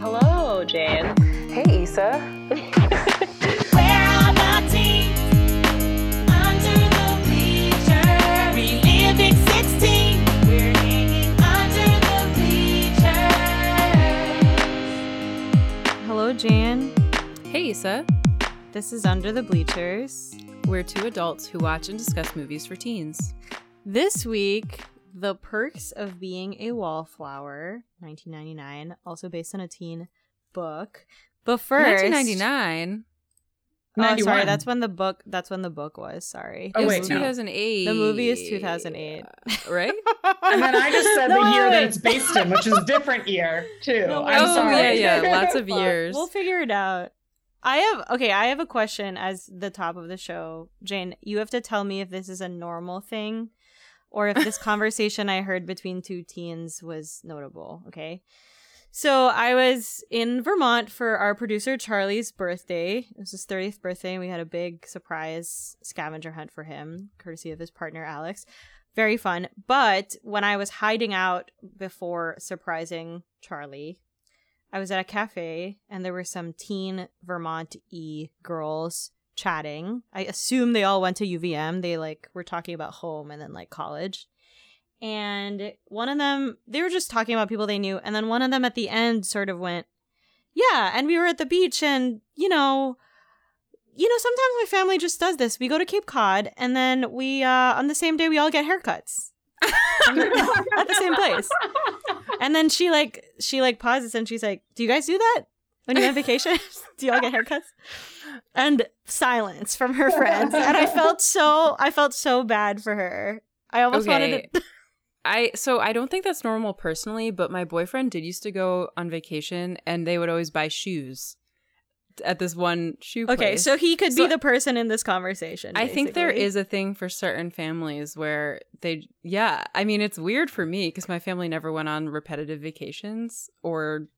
Hello, Jane. Hey, Issa. Where are the teens? Under the bleachers. Reliving 16. We're hanging under the bleachers. Hello, Jane. Hey, Issa. This is Under the Bleachers. We're two adults who watch and discuss movies for teens. This week, The Perks of Being a Wallflower, 1999, also based on a teen book. But first, 1999. Oh, sorry, that's when the book. That's when the book was. Sorry, Oh, It was wait, no. 2008. the movie is 2008. Right? And then I just said No, the year wait, that it's based in, which is a different year, too. No, I'm oh, sorry. yeah, yeah. Lots of years. We'll figure it out. I have okay. I have a question as the top of the show, Jane. You have to tell me if this is a normal thing, or if this conversation I heard between two teens was notable. Okay. So I was in Vermont for our producer Charlie's birthday. It was his 30th birthday, and we had a big surprise scavenger hunt for him, courtesy of his partner Alex. Very fun. But when I was hiding out before surprising Charlie, I was at a cafe and there were some teen Vermont E girls chatting. I assume they all went to UVM. They like were talking about home and then like college. And one of them, they were just talking about people they knew. And then one of them at the end sort of went, Yeah, and we were at the beach and, you know, you know, sometimes my family just does this. We go to Cape Cod and then we, uh, on the same day, we all get haircuts at the same place. And then she like she like pauses and she's like, "Do you guys do that when you're on vacation? do y'all get haircuts?" And silence from her friends, and I felt so I felt so bad for her. I almost wanted to. I so I don't think that's normal personally, but my boyfriend did used to go on vacation and they would always buy shoes at this one shoe Okay, place. so he could So- be the person in this conversation. I think there is a thing for certain families where they, yeah. I mean, it's weird for me because my family never went on repetitive vacations or,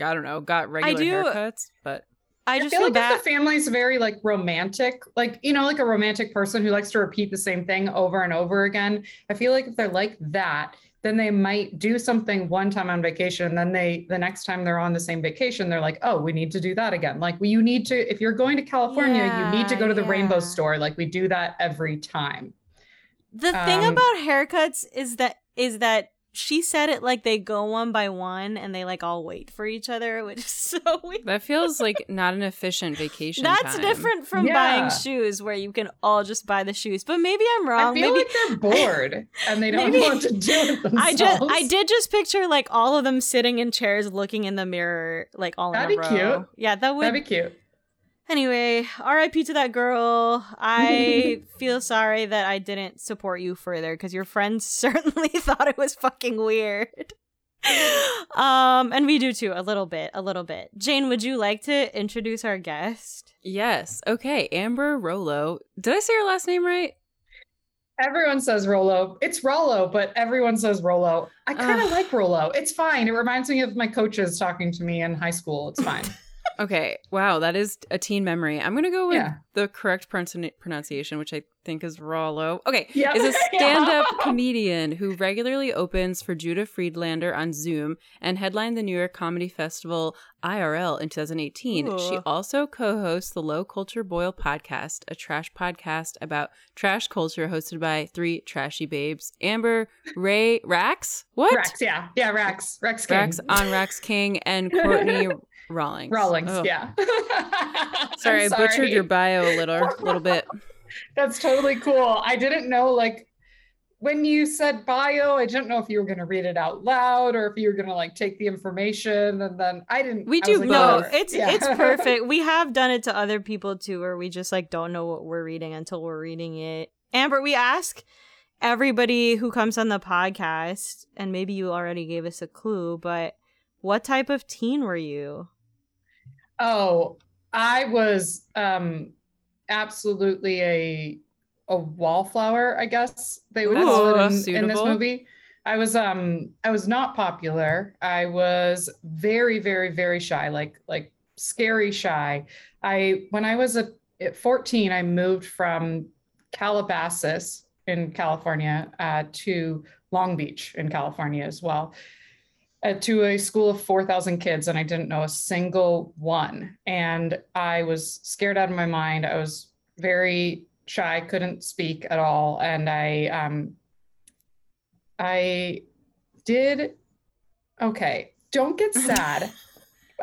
I don't know, got regular I do- haircuts. But I I just feel feel like bad. if the family's very like romantic, like you know, like a romantic person who likes to repeat the same thing over and over again. I feel like if they're like that, then they might do something one time on vacation, and then they the next time they're on the same vacation, they're like, oh, we need to do that again. Like, well, you need to if you're going to California, you need to go to the rainbow store. Like we do that every time. The thing Um, about haircuts is that is that she said it like they go one by one and they like all wait for each other, which is so weird. that feels like not an efficient vacation. That's time. different from Yeah. buying shoes where you can all just buy the shoes. But maybe I'm wrong. I feel maybe like they're bored and they don't Maybe- know what to do with themselves. I just I did just picture like all of them sitting in chairs looking in the mirror like all That'd in a be row. cute. Yeah, that would That'd be cute. Anyway, RIP to that girl. I feel sorry that I didn't support you further because your friends certainly thought it was fucking weird. um, and we do too, a little bit, a little bit. Jane, would you like to introduce our guest? Yes. Okay. Amber Rollo. Did I say her last name right? Everyone says Rolo. It's Rollo, but everyone says Rolo. I kind of like Rolo. It's fine. It reminds me of my coaches talking to me in high school. It's fine. Okay. Wow. That is a teen memory. I'm going to go with Yeah. the correct pronun- pronunciation, which I think is Rollo. Okay. Yeah. is a stand-up comedian who regularly opens for Judah Friedlander on Zoom and headlined the New York Comedy Festival IRL in 2018. She also co-hosts the Low Culture Boil podcast, a trash podcast about trash culture hosted by three trashy babes, Amber, Ray, Rax, what? Rex, yeah. Yeah, Rex. Rex King. Rax on Rax King and Courtney Rawlings. Rawlings, Oh. yeah. Sorry, I'm I butchered your bio a little, a little bit. That's totally cool. I didn't know, like, when you said bio, I didn't know if you were going to read it out loud or if you were going to, like, take the information. And then I didn't. We I do like, both. whatever. it's Yeah. it's perfect. We have done it to other people too, where we just like don't know what we're reading until we're reading it. Amber, we ask everybody who comes on the podcast, and maybe you already gave us a clue, but what type of teen were you? Oh, I was um absolutely a a wallflower, I guess they would Ooh, call it in, in this movie. I was um I was not popular. I was very very very shy, like like scary shy. I when I was a, at 14, I moved from Calabasas in California uh, to Long Beach in California as well. Uh, to a school of 4,000 kids and I didn't know a single one. And I was scared out of my mind. I was very shy, couldn't speak at all. And I, um, I did, okay, don't get sad.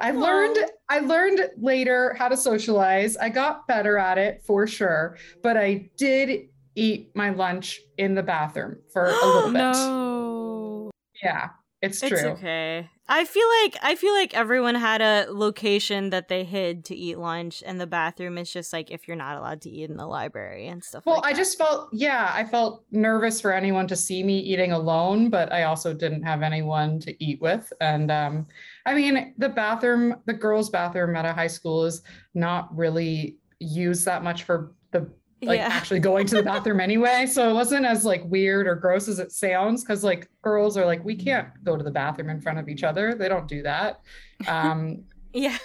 I learned I learned later how to socialize. I got better at it for sure, but I did eat my lunch in the bathroom for a little bit. no. Yeah, it's It's true. okay. I feel like I feel like everyone had a location that they hid to eat lunch, and the bathroom is just like if you're not allowed to eat in the library and stuff. Well, like I just felt, yeah, I felt nervous for anyone to see me eating alone, but I also didn't have anyone to eat with. And um, I mean, the bathroom, the girls' bathroom at a high school is not really used that much for the like yeah. actually going to the bathroom anyway. So it wasn't as like weird or gross as it sounds because like girls are like, we can't go to the bathroom in front of each other. They don't do that. Um, yeah.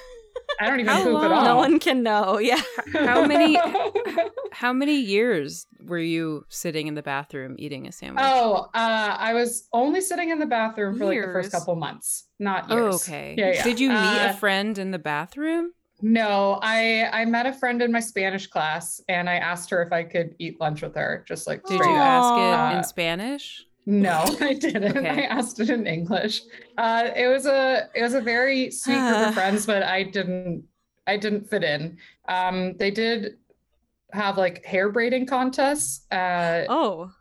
I don't even How poop at all. No one can know. Yeah. How many how many years were you sitting in the bathroom eating a sandwich? Oh, uh, I was only sitting in the bathroom for like the first couple months, not Oh, years. okay. Yeah, yeah. Did you meet Uh, a friend in the bathroom? No, I I met a friend in my Spanish class, and I asked her if I could eat lunch with her, just like Did you ask it Uh, in Spanish? No, I didn't. Okay. I asked it in English. Uh, it was a it was a very sweet group of friends, but I didn't I didn't fit in. Um, they did have like hair braiding contests. Uh, Oh,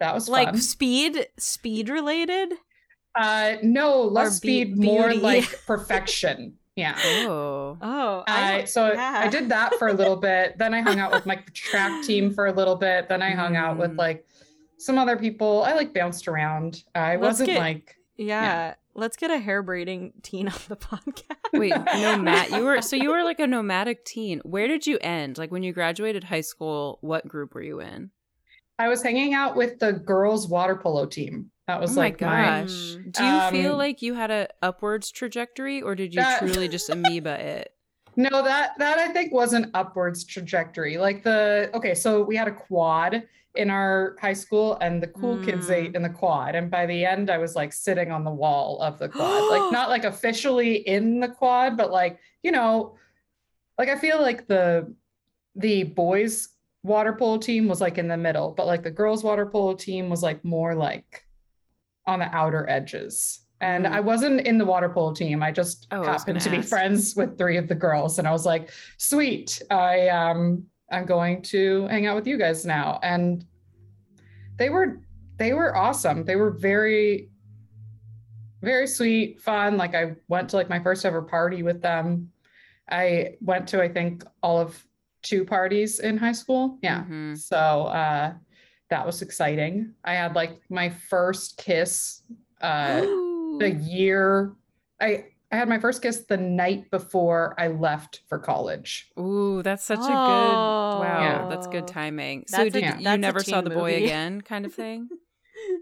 that was like fun. speed, speed related. Uh, no, less be- speed, more like perfection. Yeah. Oh. Oh, I, don't- so yeah. I did that for a little bit. Then I hung out with my track team for a little bit. Then I hung out with Mm. like some other people. I like bounced around. I Let's wasn't get- like Yeah. Let's get a hair braiding teen on the podcast. Wait, no, Matt, You were so you were like a nomadic teen. Where did you end? Like when you graduated high school, what group were you in? I was hanging out with the girls water polo team. That was oh like my my gosh. Mm. Do you feel Um, like you had a upwards trajectory or did you That- truly just amoeba it? No, that that I think was an upwards trajectory. Like the okay, so we had a quad in our high school and the cool kids Mm. ate in the quad. And by the end, I was like sitting on the wall of the quad. like not like officially in the quad, but like, you know, like I feel like the the boys water polo team was like in the middle, but like the girls water polo team was like more like on the outer edges. And Mm. I wasn't in the water polo team. I just Oh, I happened to gonna be friends with three of the girls. And I was like, sweet. I um I'm going to hang out with you guys now. And they were they were awesome. They were very very sweet, fun. Like I went to like my first ever party with them. I went to I think all of two parties in high school. Yeah. Mhm. So uh that was exciting. I had like my first kiss uh the year I I had my first kiss the night before I left for college. Ooh, that's such a good Oh. wow. Yeah. That's good timing. So a- did Yeah. you never saw the boy movie. again, kind of thing?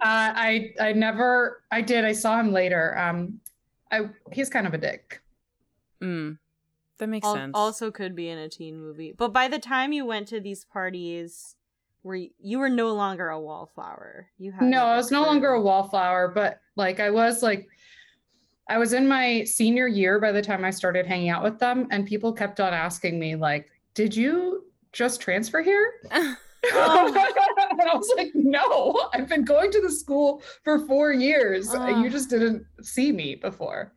Uh, I I never I did I saw him later. Um, I he's kind of a dick. Mm. That makes Al- sense. Also could be in a teen movie. But by the time you went to these parties, were you, were no longer a wallflower. You had No, I was no longer a wallflower, but like I was like I was in my senior year by the time I started hanging out with them, and people kept on asking me like, "Did you just transfer here?" Oh. and I was like, "No, I've been going to the school for four years. Oh. You just didn't see me before."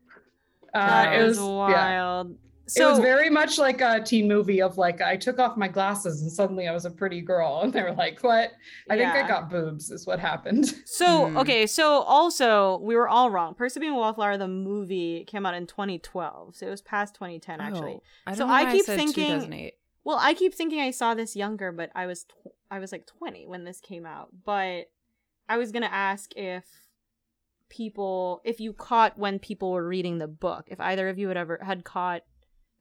Uh, That it was yeah. Wild. it So was very much like a teen movie of like I took off my glasses and suddenly I was a pretty girl and they were like, "What?" I think I got boobs is what happened. So Hmm. okay, so also we were all wrong. Percy and Wallflower, the movie, came out in 2012, so it was past 2010 actually. Oh, I So don't know I why keep said thinking- 2008. Well, I keep thinking I saw this younger, but I was tw- I was like 20 when this came out. But I was gonna ask if people, if you caught when people were reading the book, if either of you had ever had caught,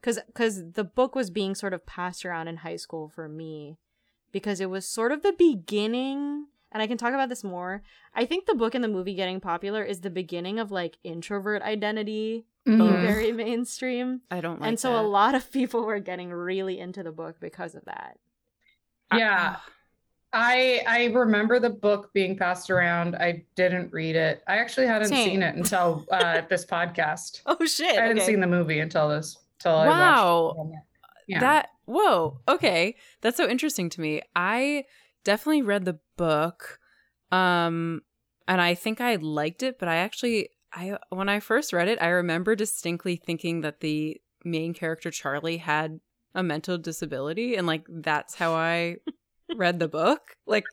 because because the book was being sort of passed around in high school for me, because it was sort of the beginning. And I can talk about this more. I think the book and the movie getting popular is the beginning of like introvert identity being Mhm. very mainstream I don't like and so that. a lot of people were getting really into the book because of that. Yeah. I I remember the book being passed around. I didn't read it. I actually hadn't Same. seen it until uh, this podcast. Oh shit. I hadn't okay. seen the movie until this. Till I Wow. watched it. Yeah. That whoa, okay. That's so interesting to me. I definitely read the book. Um and I think I liked it, but I actually I when I first read it, I remember distinctly thinking that the main character Charlie had a mental disability and like that's how I read the book. Like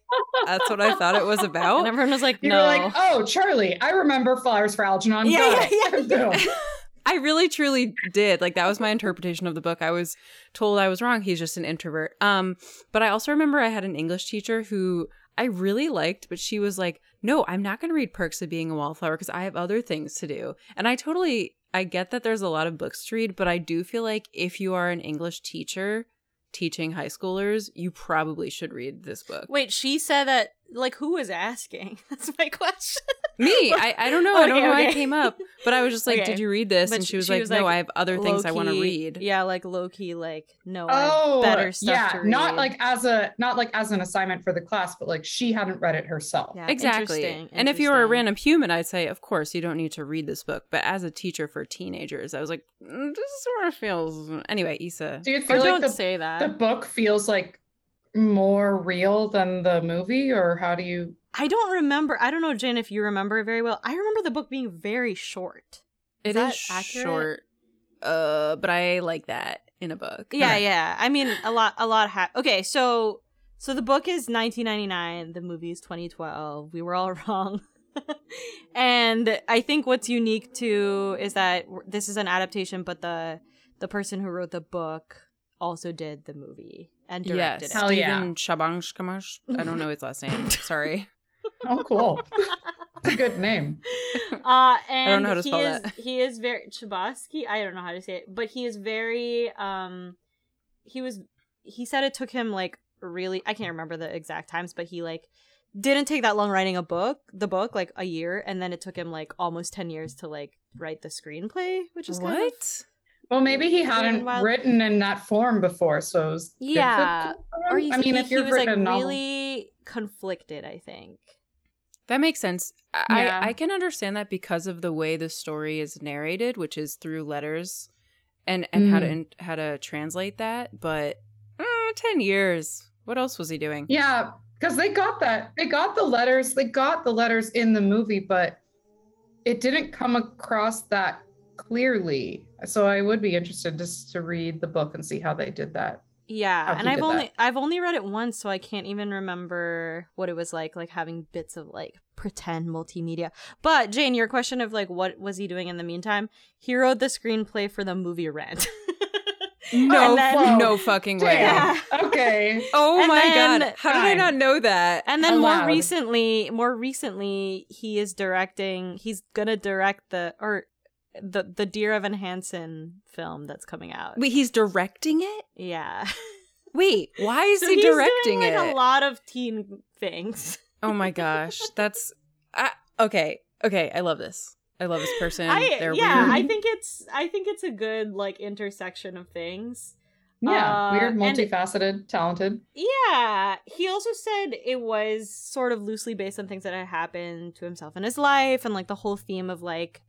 that's what I thought it was And about. everyone was like, you no. were like, oh, Charlie, I remember Flowers for Algernon. Yeah, Got yeah, it. yeah. I really truly did. Like that was my interpretation of the book. I was told I was wrong. He's just an introvert. Um, but I also remember I had an English teacher who I really liked, but she was like, "No, I'm not going to read Perks of Being a Wallflower because I have other things to do." And I totally I get that there's a lot of books to read, but I do feel like if you are an English teacher teaching high schoolers, you probably should read this book. Wait, she said that. Like, who was asking? That's my question. Me, I, I don't know. I don't Okay, know how okay. I came up, but I was just like, Okay. "Did you read this?" But and she was she like, was "No, like, I have other things I want to read." Yeah, like low key, like no, I have Oh, better stuff yeah, to read. not like as a not like as an assignment for the class, but like she hadn't read it herself. Yeah, Exactly. interesting, And if you were a random human, I'd say, of course, you don't need to read this book. But as a teacher for teenagers, I was like, mm, this sort of feels. Anyway, Issa. do you feel like don't the, say that. the book feels like more real than the movie, or how do you? I don't remember. I don't know, Jen, if you remember it very well. I remember the book being very short. It that is accurate? short, uh, but I like that in a book. Yeah, yeah. I mean, a lot, a lot. Ha- okay, so so the book is 1999. The movie is 2012. We were all wrong. and I think what's unique too is that this is an adaptation, but the the person who wrote the book also did the movie and directed Yes. it. Hell yeah. Steven Shabanshkamash. I don't know his last name. Sorry. Oh, cool. It's a good name. Uh, and don't know how to he spell is that. he is very Chbosky. I don't know how to say it, but he is very um, he was he said it took him like really I can't remember the exact times, but he like didn't take that long writing a book, the book like a year, and then it took him like almost ten years to like write the screenplay, which is kind of- What? Well, maybe he hadn't Wild- written in that form before, so it was Yeah. or he, I mean, he, if you've was like a novel, really conflicted. I think. That makes sense. I, Yeah. I can understand that because of the way the story is narrated, which is through letters, and and how to Mm. in, how to translate that. But uh, ten years. What else was he doing? yeah, because they got that. They got the letters. They got the letters in the movie, but it didn't come across that clearly. So I would be interested just to read the book and see how they did that. Yeah, and I've only that. I've only read it once, so I can't even remember what it was like, like having bits of like pretend multimedia. But Jane, your question of like what was he doing in the meantime? He wrote the screenplay for the movie Rent. No, then- no fucking way. Yeah. Okay. Oh And my then- god! How did I not know that? and then more recently, more recently, he is directing. He's gonna direct the or the the Dear Evan Hansen film that's coming out. Wait, he's directing it. yeah, Wait, why is So he he's directing doing, like, it? A lot of teen things. Oh my gosh, that's I, okay. Okay, I love this. I love this person. I They're yeah, weird. I think it's I think it's a good like intersection of things. Yeah, Uh, weird, and- multifaceted, talented. Yeah, he also said it was sort of loosely based on things that had happened to himself in his life and like the whole theme of like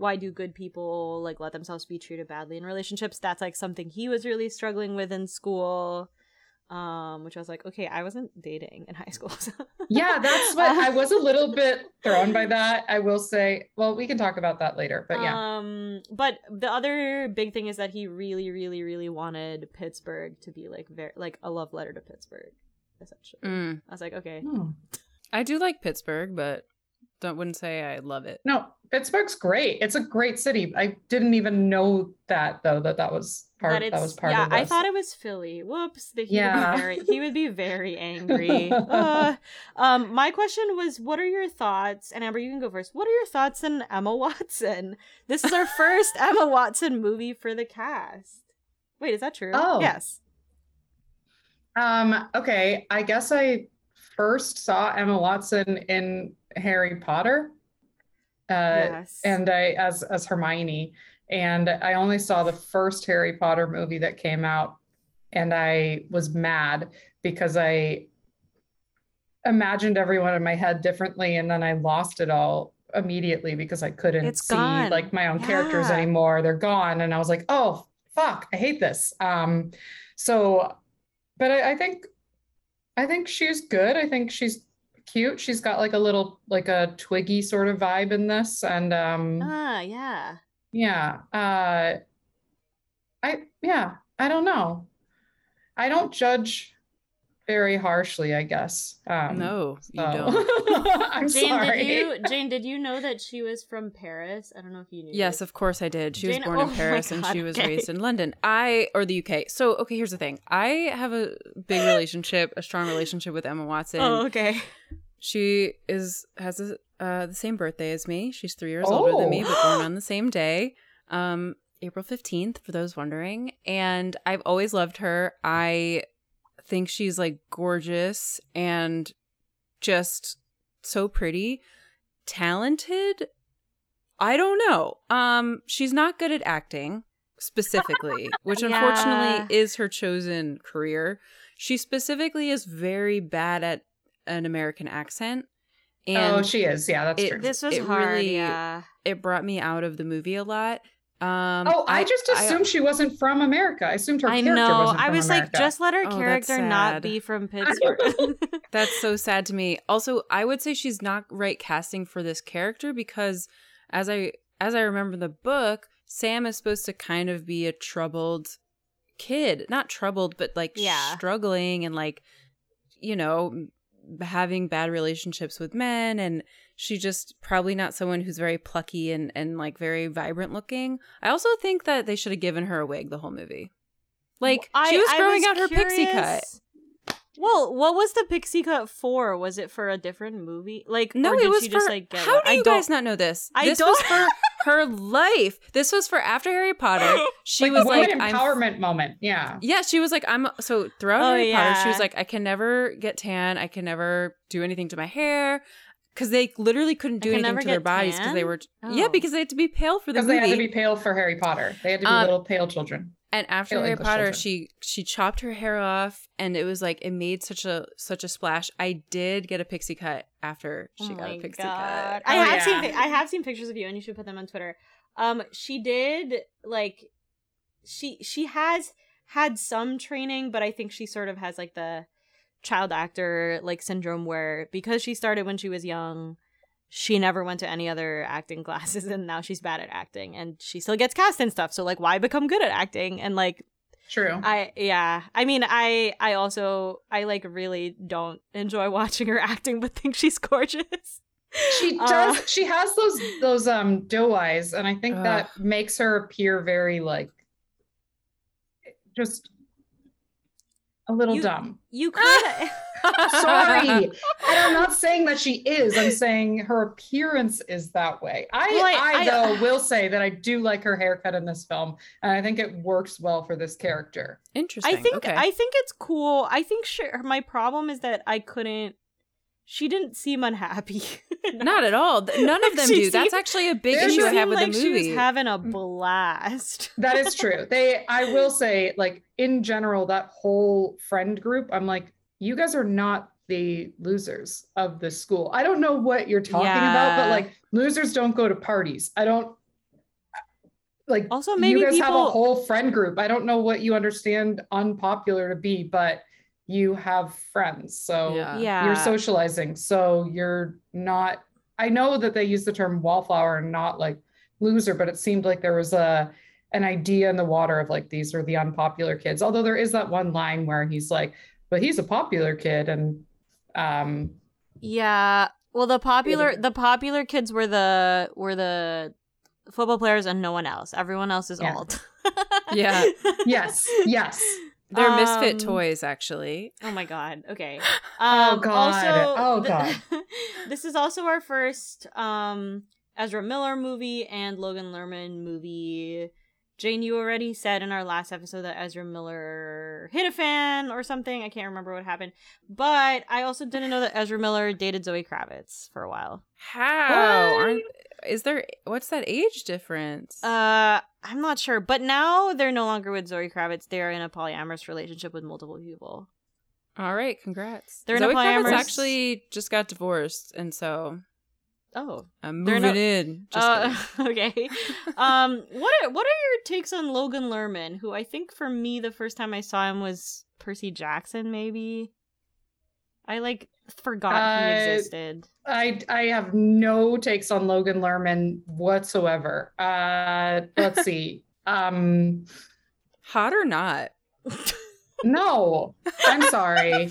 why do good people like let themselves be treated badly in relationships? That's like something he was really struggling with in school. Um, which I was like, okay, I wasn't dating in high school. so- Yeah, that's what I was a little bit thrown by that. I will say. Well, we can talk about that later, but yeah. Um, but the other big thing is that he really, really, really wanted Pittsburgh to be like very like a love letter to Pittsburgh, essentially. Mm. I was like, okay, Hmm. I do like Pittsburgh, but don't wouldn't say I love it. No, Pittsburgh's great. It's a great city. I didn't even know that though. That that was part. that That, it's was part yeah. of I thought it was Philly. Whoops. That he Yeah. would be very, he would be very angry. uh, um, my question was, what are your thoughts? And Amber, you can go first. What are your thoughts on Emma Watson? This is our first Emma Watson movie for the cast. Wait, is that true? Oh. yes. Um, okay, I guess I first saw Emma Watson in Harry Potter. Uh, yes. and I as as Hermione, and I only saw the first Harry Potter movie that came out, and I was mad because I imagined everyone in my head differently and then I lost it all immediately because I couldn't It's see gone. like my own characters anymore. They're gone. And I was like, oh fuck, I hate this. Um so but I, I think I think she's good. I think she's cute. She's got like a little like a twiggy sort of vibe in this. And um Ah, yeah. yeah. Uh I yeah, I don't know. I don't judge very harshly, I guess. Um no, you so- don't. I'm Jane, sorry. did you Jane, did you know that she was from Paris? I don't know if you knew. Yes, this. of course I did. She was born oh in my Paris and she was okay. raised in London. I or the UK. So okay, here's the thing. I have a big relationship, a strong relationship with Emma Watson. Oh, okay. She is has a, uh, the same birthday as me. She's three years older than me, Oh. but born on the same day, um, April fifteenth. For those wondering, and I've always loved her. I think she's like gorgeous and just so pretty, talented. I don't know. Um, she's not good at acting specifically, which Yeah. unfortunately is her chosen career. She specifically is very bad at an American accent. And oh, she is. Yeah, that's it- true. This was hard. really- yeah. it brought me out of the movie a lot. Um, oh, I, just assumed she wasn't from America. I assumed her I character know. wasn't I from was America. like, just let her Oh, character not be from Pittsburgh. That's so sad to me. Also, I would say she's not right casting for this character because as I as I remember the book, Sam is supposed to kind of be a troubled kid. Not troubled, but like Yeah. struggling and like you know, having bad relationships with men and she just probably not someone who's very plucky and and like very vibrant looking. I also think that they should have given her a wig the whole movie. Like I- she was growing was out her pixie cut. Well, what was the pixie cut for? Was it for a different movie? Like, No, or it did was she for. just like get how one? do I you don't- guys not know this? I this don't- was for her life. This was for after Harry Potter. She like, was like, women I'm. empowerment moment. Yeah. Yeah, she was like, I'm. So throughout Oh, Harry Potter, she was like, I can never get tan. I can never do anything to my hair. Because they literally couldn't do can anything to their bodies because they tan? were. Yeah, Oh. because they had to be pale for the Because movie. they had to be pale for Harry Potter. They had to be Um, little pale children. And after Pale Harry English Potter, children. she she chopped her hair off, and it was like it made such a such a splash. I did get a pixie cut after she Oh got my a pixie God. cut. I Oh, have yeah. seen I have seen pictures of you, and you should put them on Twitter. Um, she did like she she has had some training, but I think she sort of has like the child actor like syndrome where because she started when she was young, she never went to any other acting classes, and now she's bad at acting, and she still gets cast and stuff. So like, why become good at acting? And like, True. I yeah. I mean, I I also I like really don't enjoy watching her acting, but think she's gorgeous. She Uh, does. she has those those um doe eyes, and I think that makes her appear very like just a little You- dumb. You could. Sorry, and I'm not saying that she is. I'm saying her appearance is that way. I, Well, I- I, I- though will say that I do like her haircut in this film, and I think it works well for this character. Interesting. I think okay. I think it's cool. I think she, my problem is that I couldn't. She didn't seem unhappy. Not at all. None of them She do. That's actually a big issue I have with like the she movie. was having a mm. blast. That is true. They, I will say, like in general, that whole friend group, I'm like, you guys are not the losers of the school. I don't know what you're talking about, but like losers don't go to parties. I don't like Also, maybe you guys have a whole friend group. I don't know what you understand unpopular to be, but you have friends. So Yeah. yeah, you're socializing. So you're not I know that they use the term wallflower and not like loser, but it seemed like there was a an idea in the water of like these are the unpopular kids. Although there is that one line where he's like, but he's a popular kid and um Yeah. Well, the popular the popular kids were the were the football players and no one else. Everyone else is Yeah. alt. Yeah. yes, yes. They're misfit Um, toys, actually. Oh my god. Okay. Oh, Um, God. Also, Oh, th- God. this is also our first um Ezra Miller movie and Logan Lerman movie. Jane, you already said in our last episode that Ezra Miller hit a fan or something. I can't remember what happened. But I also didn't know that Ezra Miller dated Zoe Kravitz for a while. How? Aren't, is there, what's that age difference? Uh, I'm not sure. But now they're no longer with Zoe Kravitz. They are in a polyamorous relationship with multiple people. All right, congrats. They're in a Zoe Kravitz polyamorous- actually just got divorced, and so Oh, I'm They're moving not- in. Just uh, okay. Um, what are what are your takes on Logan Lerman? Who I think for me the first time I saw him was Percy Jackson. Maybe I like forgot he Uh, existed. I I have no takes on Logan Lerman whatsoever. Uh let's see. Um hot or not? no. I'm sorry.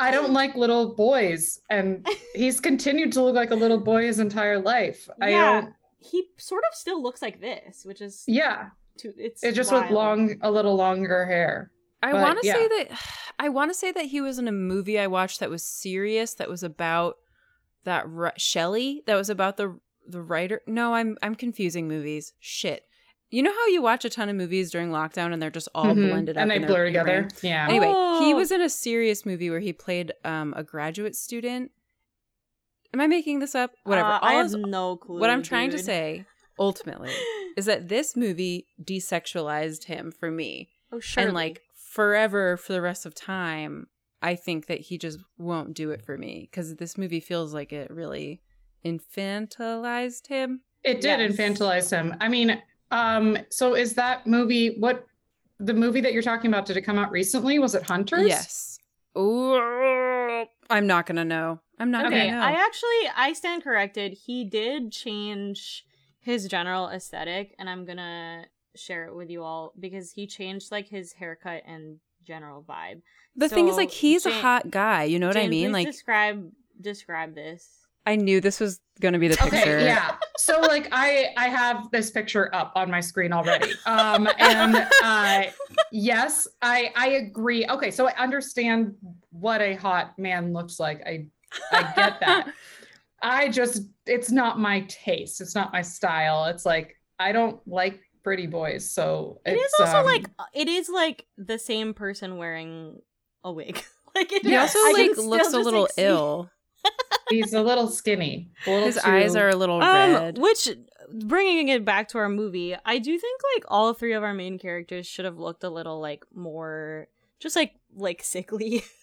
I don't like little boys and he's continued to look like a little boy his entire life. I Yeah. don't He sort of still looks like this, which is yeah, too, it's it just with long a little longer hair. I want to yeah. say that I want to say that he was in a movie I watched that was serious that was about that ri- Shelley that was about the the writer. No, I'm I'm confusing movies. Shit. You know how you watch a ton of movies during lockdown and they're just all Mhm. blended up and they in their blur brain? together. Yeah. Anyway, he Oh. was in a serious movie where he played um a graduate student. Am I making this up? Whatever. Uh, I have is- no clue. what I'm trying to say ultimately is that this movie desexualized him for me oh, sure. and like forever for the rest of time i think that he just won't do it for me because this movie feels like it really infantilized him It did Yes. infantilize him. I mean, um, so is that movie what the movie that you're talking about? Did it come out recently? Was it Hunters? yes Ooh, i'm not gonna know i'm not Okay, gonna know I actually I stand corrected. He did change his general aesthetic, and I'm gonna share it with you all because he changed like his haircut and general vibe. the thing is like he's a hot guy you know what i mean like describe describe this. i knew this was gonna be the picture Okay, yeah. So like I I have this picture up on my screen already. Um and uh yes, I I agree. Okay, so I understand what a hot man looks like. I I get that. I just it's not my taste. It's not my style. It's like I don't like pretty boys. So It is it's, also um, like it is like the same person wearing a wig. like it, he also I like looks a little like, ill he's a little skinny. A little his eyes are a little Um, red which bringing it back to our movie, I do think like all three of our main characters should have looked a little like more just like like sickly.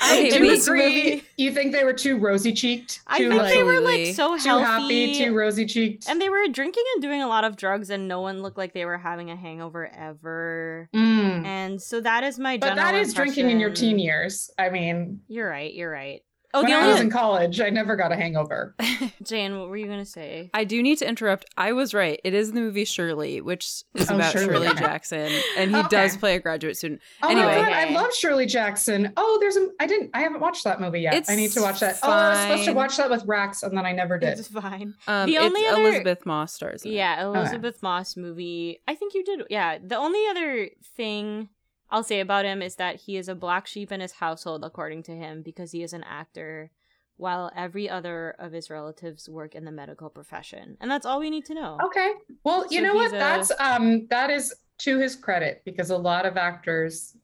I Okay, do wait. agree. You think they were too rosy cheeked? I think like they were like so too happy, too rosy cheeked. and they were drinking and doing a lot of drugs, and no one looked like they were having a hangover ever. Mm. And so that is my. But that is drinking in your teen years. I mean, You're right. You're right. Oh, when the I was in college, I never got a hangover. Jane, what were you gonna say? I do need to interrupt. I was right. It is the movie Shirley, which is Oh, about Shirley, Shirley. Jackson, and he Okay. does play a graduate student. Oh Anyway. my god, I love Shirley Jackson. Oh, there's a I didn't I haven't watched that movie yet. It's I need to watch that. Oh, I was supposed to watch that with Rax and then I never did. It's fine. Um, The it's only other- Elisabeth Moss stars. in it. Yeah, Elisabeth Moss movie. I think you did. Yeah. The only other thing I'll say about him is that he is a black sheep in his household, according to him, because he is an actor, while every other of his relatives work in the medical profession. And that's all we need to know. Okay. Well, you So know what? a- That's um that is to his credit because a lot of actors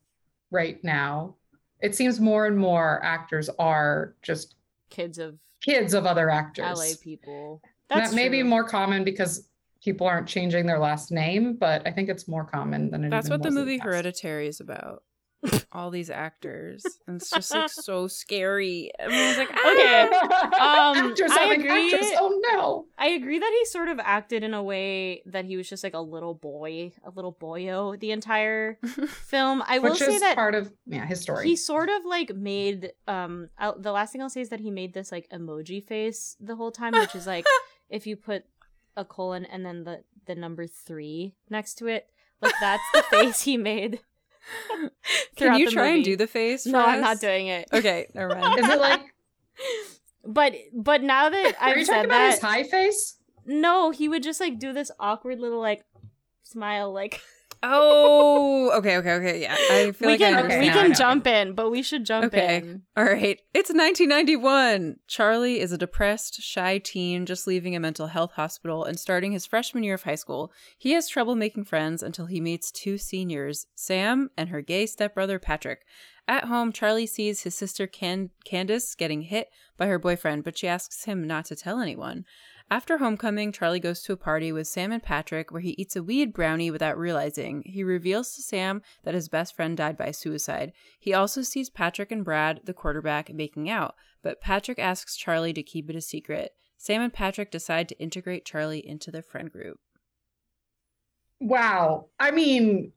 right now, it seems more and more actors are just Kids of kids of other actors. LA people. that may be more common because people aren't changing their last name, but I think it's more common than it That's what the movie past. Hereditary is about. All these actors, and it's just like so scary. Everyone's like, Okay. "Ah!" Um, actors I agree. actors. Oh no. I agree that he sort of acted in a way that he was just like a little boy, a little boyo the entire film. I will Which say is that part of yeah his story. he sort of like made um i the last thing i'll say is that he made this like emoji face the whole time which is like if you put a colon and then the the number three next to it like that's the face he made Can you the try and do the face? no for i'm not doing it Okay, never mind. Is it like but but now that i've you said talking about that his high face? no he would just like do this awkward little like smile like Oh, okay, okay, okay. Yeah, I feel we like I can understand we can jump in but we should jump Okay. in All right. It's 1991. Charlie is a depressed, shy teen just leaving a mental health hospital and starting his freshman year of high school. He has trouble making friends until he meets two seniors, Sam and her gay stepbrother Patrick. At home, Charlie sees his sister Can- Candace getting hit by her boyfriend, but she asks him not to tell anyone. After homecoming, Charlie goes to a party with Sam and Patrick where he eats a weed brownie without realizing. He reveals to Sam that his best friend died by suicide. He also sees Patrick and Brad, the quarterback, making out, but Patrick asks Charlie to keep it a secret. Sam and Patrick decide to integrate Charlie into their friend group. Wow. I mean,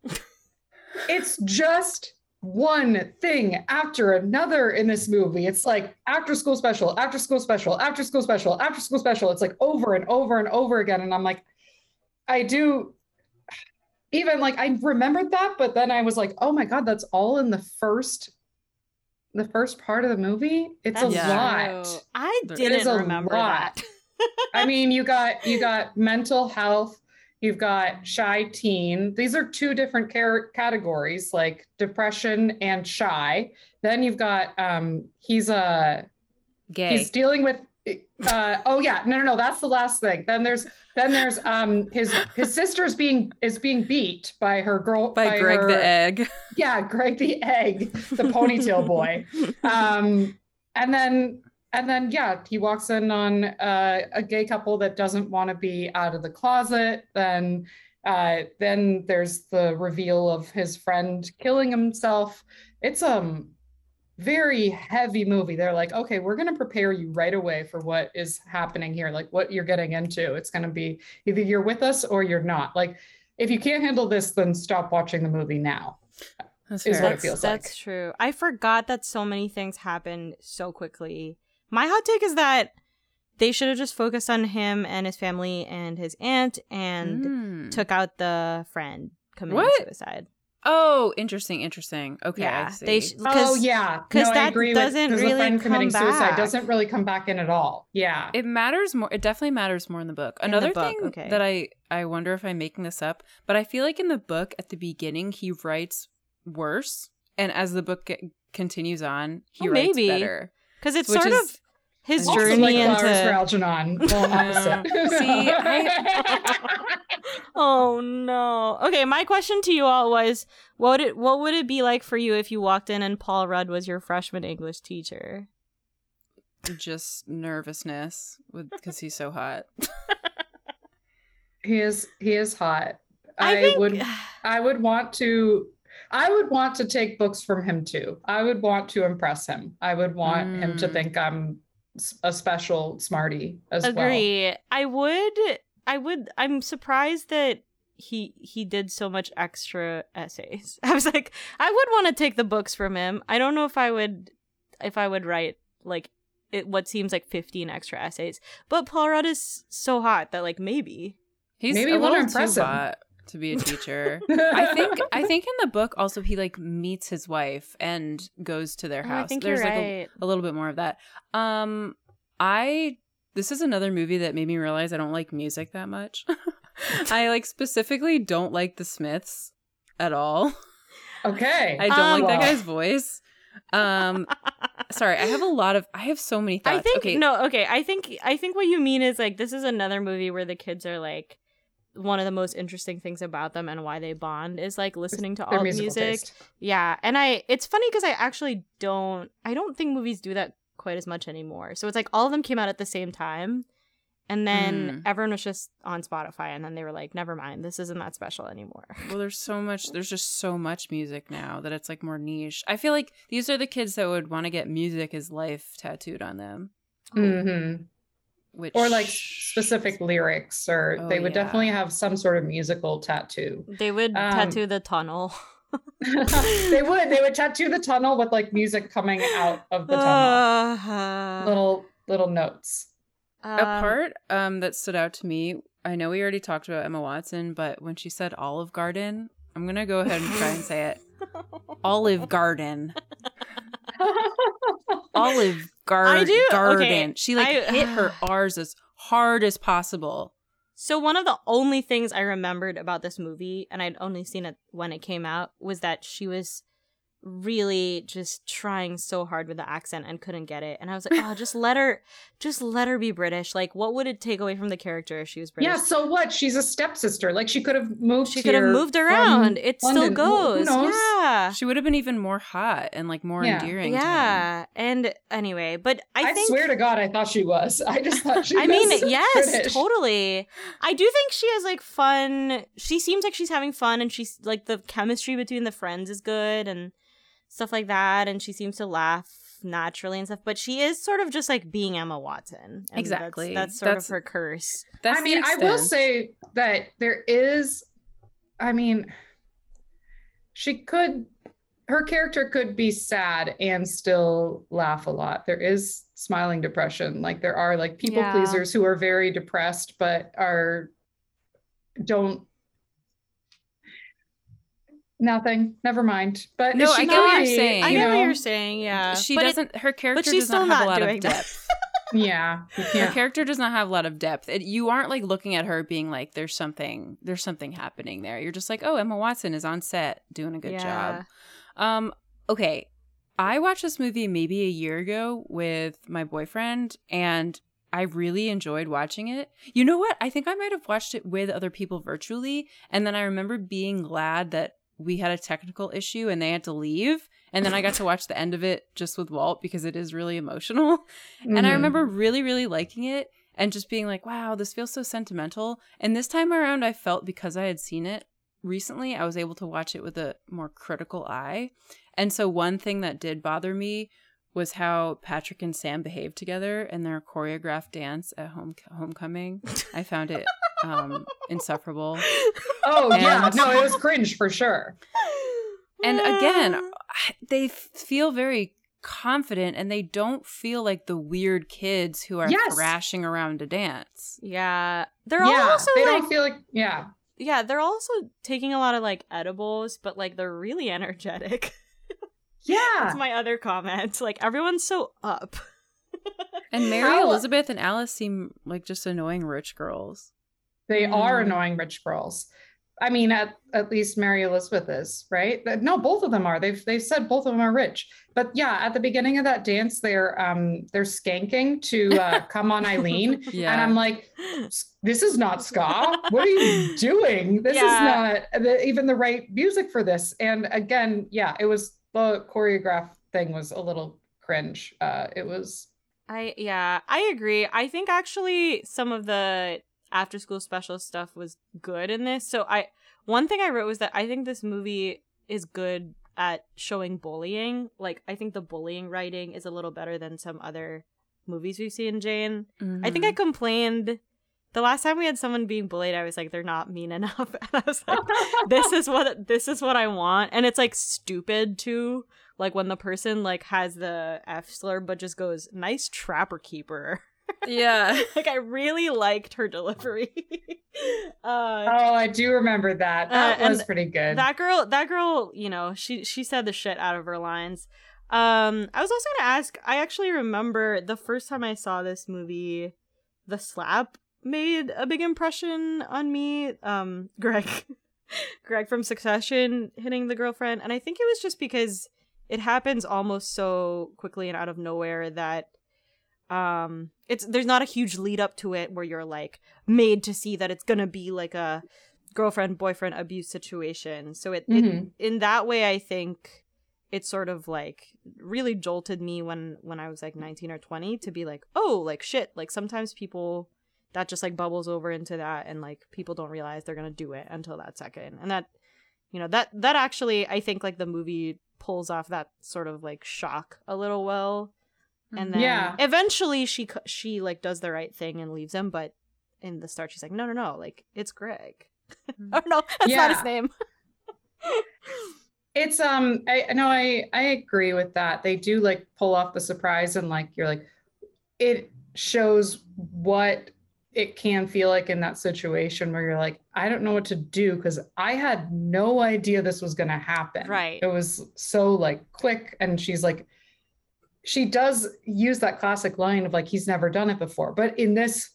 it's just one thing after another in this movie. It's like after school special, after school special, after school special, after school special. It's like over and over and over again. And I'm like, I do even like I remembered that, but then I was like, oh my God, that's all in the first the first part of the movie. It's a That's lot. I There- It is didn't a remember lot. that. I mean, you got you got mental health, you've got shy teen. These are two different car- categories, like depression and shy. Then you've got um he's a Gay. he's dealing with uh oh yeah, no no no, that's the last thing. Then there's then there's um his his sister's being is being beat by her girl by Greg her- the Egg. yeah, Greg the egg, the ponytail boy. Um, and then and then yeah, he walks in on uh, a gay couple that doesn't want to be out of the closet. Then uh, then there's the reveal of his friend killing himself. It's um very heavy movie. They're like, okay, we're gonna prepare you right away for what is happening here, like what you're getting into. It's gonna be either you're with us or you're not. Like, if you can't handle this, then stop watching the movie now. That's is fair. what it that's, that's true. I forgot that so many things happened so quickly. My hot take is that they should have just focused on him and his family and his aunt and Mm. took out the friend committing What? suicide. Oh, interesting, interesting. Okay, I yeah, see. they sh- Oh 'cause yeah, 'cause no, I that agree doesn't 'cause the really friend committing come suicide doesn't really come back in at all. Yeah, It matters more. It definitely matters more in the book. In the Another book, thing okay. that I I wonder if I'm making this up, but I feel like in the book at the beginning he writes worse, and as the book get, continues on, he Oh, writes maybe. better. because it's Which sort is- of his also journey like into flowers for Algernon. Well. See, I- oh no. Okay, my question to you all was what it what would it be like for you if you walked in and Paul Rudd was your freshman English teacher? Just nervousness because he's so hot. he is he is hot. I I, think- would I would want to I would want to take books from him too. I would want to impress him. I would want him to Mm. think I'm s- a special smarty as well. Agree. I would I would I'm surprised that he he did so much extra essays. I was like, I would want to take the books from him. I don't know if I would if I would write like it what seems like 15 extra essays. But Paul Rudd is so hot that like maybe. He's Maybe a you wanna little too impress him. hot to be a teacher. I think I think in the book also he like meets his wife and goes to their Oh, house. I think There's you're like a, right. a little bit more of that. Um I this is another movie that made me realize I don't like music that much. I like specifically don't like the Smiths at all. Okay. I don't Um, like that guy's voice. Um sorry, I have a lot of I have so many thoughts. I think okay. no, okay. I think I think what you mean is like this is another movie where the kids are like one of the most interesting things about them and why they bond is like listening to all musical music. taste. Yeah, and I it's funny because I actually don't I don't think movies do that quite as much anymore. So it's like all of them came out at the same time. And then Mm. everyone was just on Spotify and then they were like, never mind, this isn't that special anymore. Well, there's so much. There's just so much music now that it's like more niche. I feel like these are the kids that would want to get music as life tattooed on them. Mhm. Which Or like specific lyrics, or Oh, they would yeah. definitely have some sort of musical tattoo. They would Um, tattoo the tunnel. they would. They would tattoo the tunnel with like music coming out of the tunnel. Uh, Little little notes. a um, part um that stood out to me. I know we already talked about Emma Watson, but when she said Olive Garden, I'm gonna go ahead and try and say it. Olive Garden. Olive do- Garden. okay, She like I- hit her R's as hard as possible. So one of the only things I remembered about this movie, and I'd only seen it when it came out, was that she was really just trying so hard with the accent and couldn't get it. And I was like, oh, just let her, just let her be British. Like, what would it take away from the character if she was British? Yeah, so what? She's a stepsister. Like she could have moved. she could have moved around. It still London. Who- who goes. knows? Yeah. She would have been even more hot and like more Yeah. endearing. to. Yeah. And anyway, but I, I, think swear to God, I thought she was. I just thought she was I mean, was yes, British. totally. I do think she has like fun. She seems like she's having fun, and she's like the chemistry between the friends is good and stuff like that. And she seems to laugh naturally and stuff. But she is sort of just like being Emma Watson. and Exactly. That's, that's sort That's- of her curse. That's I mean, the I will say that there is, I mean, she could, her character could be sad and still laugh a lot. There is smiling depression. Like there are like people Yeah. pleasers who are very depressed, but are, don't, nothing, never mind. But No, she I get what you're saying. I you get what you're saying. Yeah, she But doesn't. her character she's does not still have a not lot doing of that. depth. Yeah, Her character does not have a lot of depth. It, you aren't like looking at her being like, "There's something. There's something happening there." You're just like, "Oh, Emma Watson is on set doing a good job." Um, okay. I watched this movie maybe a year ago with my boyfriend and I really enjoyed watching it. You know what? I think I might have watched it with other people virtually and then I remember being glad that we had a technical issue and they had to leave and then I got to watch the end of it just with Walt because it is really emotional. And I Mhm. remember really, really liking it and just being like, wow, this feels so sentimental. And this time around, I felt because I had seen it recently, I was able to watch it with a more critical eye. And so, one thing that did bother me was how Patrick and Sam behaved together in their choreographed dance at home homecoming. I found it um, insufferable. Oh yeah, no, it was cringe for sure. And again, they feel very confident and they don't feel like the weird kids who are Yes. thrashing around to dance. yeah, they're yeah, also they like don't feel like yeah. yeah, they're also taking a lot of like edibles, but like they're really energetic. Yeah. That's my other comment. Like everyone's so up. And Mary How- Elizabeth and Alice seem like just annoying rich girls. They are Mm. annoying rich girls. I mean, at, at least Mary Elizabeth is, right? No, both of them are. They've they've said both of them are rich. But yeah, at the beginning of that dance, they're um they're skanking to uh, "Come On Eileen," Yeah. and I'm like, this is not ska. What are you doing? This Yeah. is not the, even the right music for this. And again, yeah, it was the choreograph thing was a little cringe. Uh, it was I yeah, I agree. I think actually some of the after school special stuff was good in this. So I one thing I wrote was that I think this movie is good at showing bullying. Like I think the bullying writing is a little better than some other movies we've seen, Jane. I think I Mm-hmm. complained the last time we had someone being bullied, I was like, they're not mean enough. And I was like, this is what this is what I want. And it's like stupid too. Like when the person like has the F slur but just goes, nice trapper keeper. yeah. like I really liked her delivery. uh oh, I do remember that. That Uh, was pretty good. that girl that girl, you know, she she said the shit out of her lines. Um I was also gonna ask, I actually remember the first time I saw this movie, the slap made a big impression on me. Um Greg Greg from Succession hitting the girlfriend. And I think it was just because it happens almost so quickly and out of nowhere that um it's there's not a huge lead up to it where you're like made to see that it's gonna be like a girlfriend boyfriend abuse situation. So it, it Mhm. in that way i think it sort of like really jolted me when when i was like 19 or 20 to be like oh like shit like sometimes people that just like bubbles over into that and like people don't realize they're gonna do it until that second. And that you know that that actually i think like the movie pulls off that sort of like shock a little well and then Yeah. eventually she she like does the right thing and leaves him but in the start she's like no no no like it's greg oh no that's not his name It's um I no I I agree with that. They do like pull off the surprise and like you're like it shows what it can feel like in that situation where you're like I don't know what to do cuz I had no idea this was going to happen. Right. It was so like quick and she's like she does use that classic line of like he's never done it before. But in this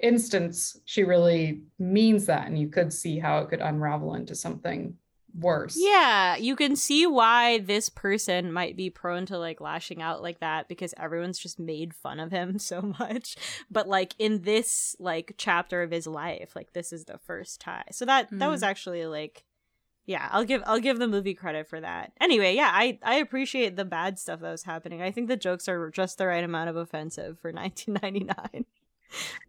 instance she really means that and you could see how it could unravel into something worse. Yeah, you can see why this person might be prone to like lashing out like that because everyone's just made fun of him so much. But like in this like chapter of his life, like this is the first time. So that that was mm. actually like yeah, I'll give I'll give the movie credit for that. Anyway, yeah, I I appreciate the bad stuff that was happening. I think the jokes are just the right amount of offensive for 1999.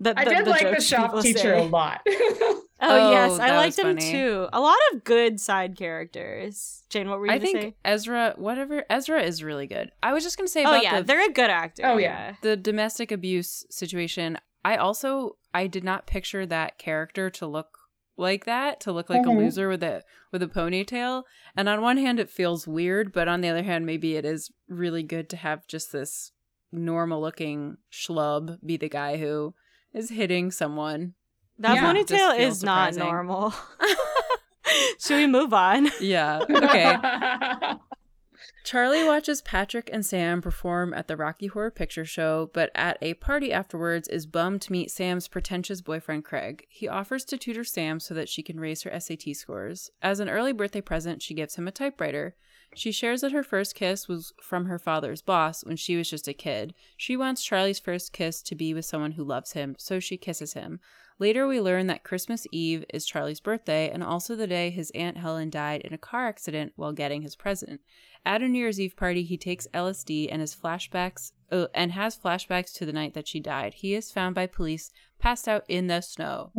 The- I did the like the shop teacher say. a lot. Oh, Oh, yes, oh, I liked him funny. too. A lot of good side characters. Jane, what were you I think say? Ezra, whatever, Ezra is really good. I was just gonna say Oh about yeah, the, they're a good actor. Oh, yeah. the domestic abuse situation. I also I did not picture that character to look like that, to look like Mhm. a loser with a with a ponytail. And on one hand, it feels weird, but on the other hand, maybe it is really good to have just this normal looking schlub be the guy who is hitting someone. That Yeah. Ponytail feels is not normal. Should we move on? Yeah. Okay. Charlie watches Patrick and Sam perform at the Rocky Horror Picture Show, but at a party afterwards is bummed to meet Sam's pretentious boyfriend Craig. He offers to tutor Sam so that she can raise her SAT scores. As an early birthday present, she gives him a typewriter. She shares that her first kiss was from her father's boss when she was just a kid. She wants Charlie's first kiss to be with someone who loves him, so she kisses him. Later, we learn that Christmas Eve is Charlie's birthday and also the day his Aunt Helen died in a car accident while getting his present. At a New Year's Eve party, he takes LSD and flashbacks uh, and has flashbacks to the night that she died. He is found by police passed out in the snow.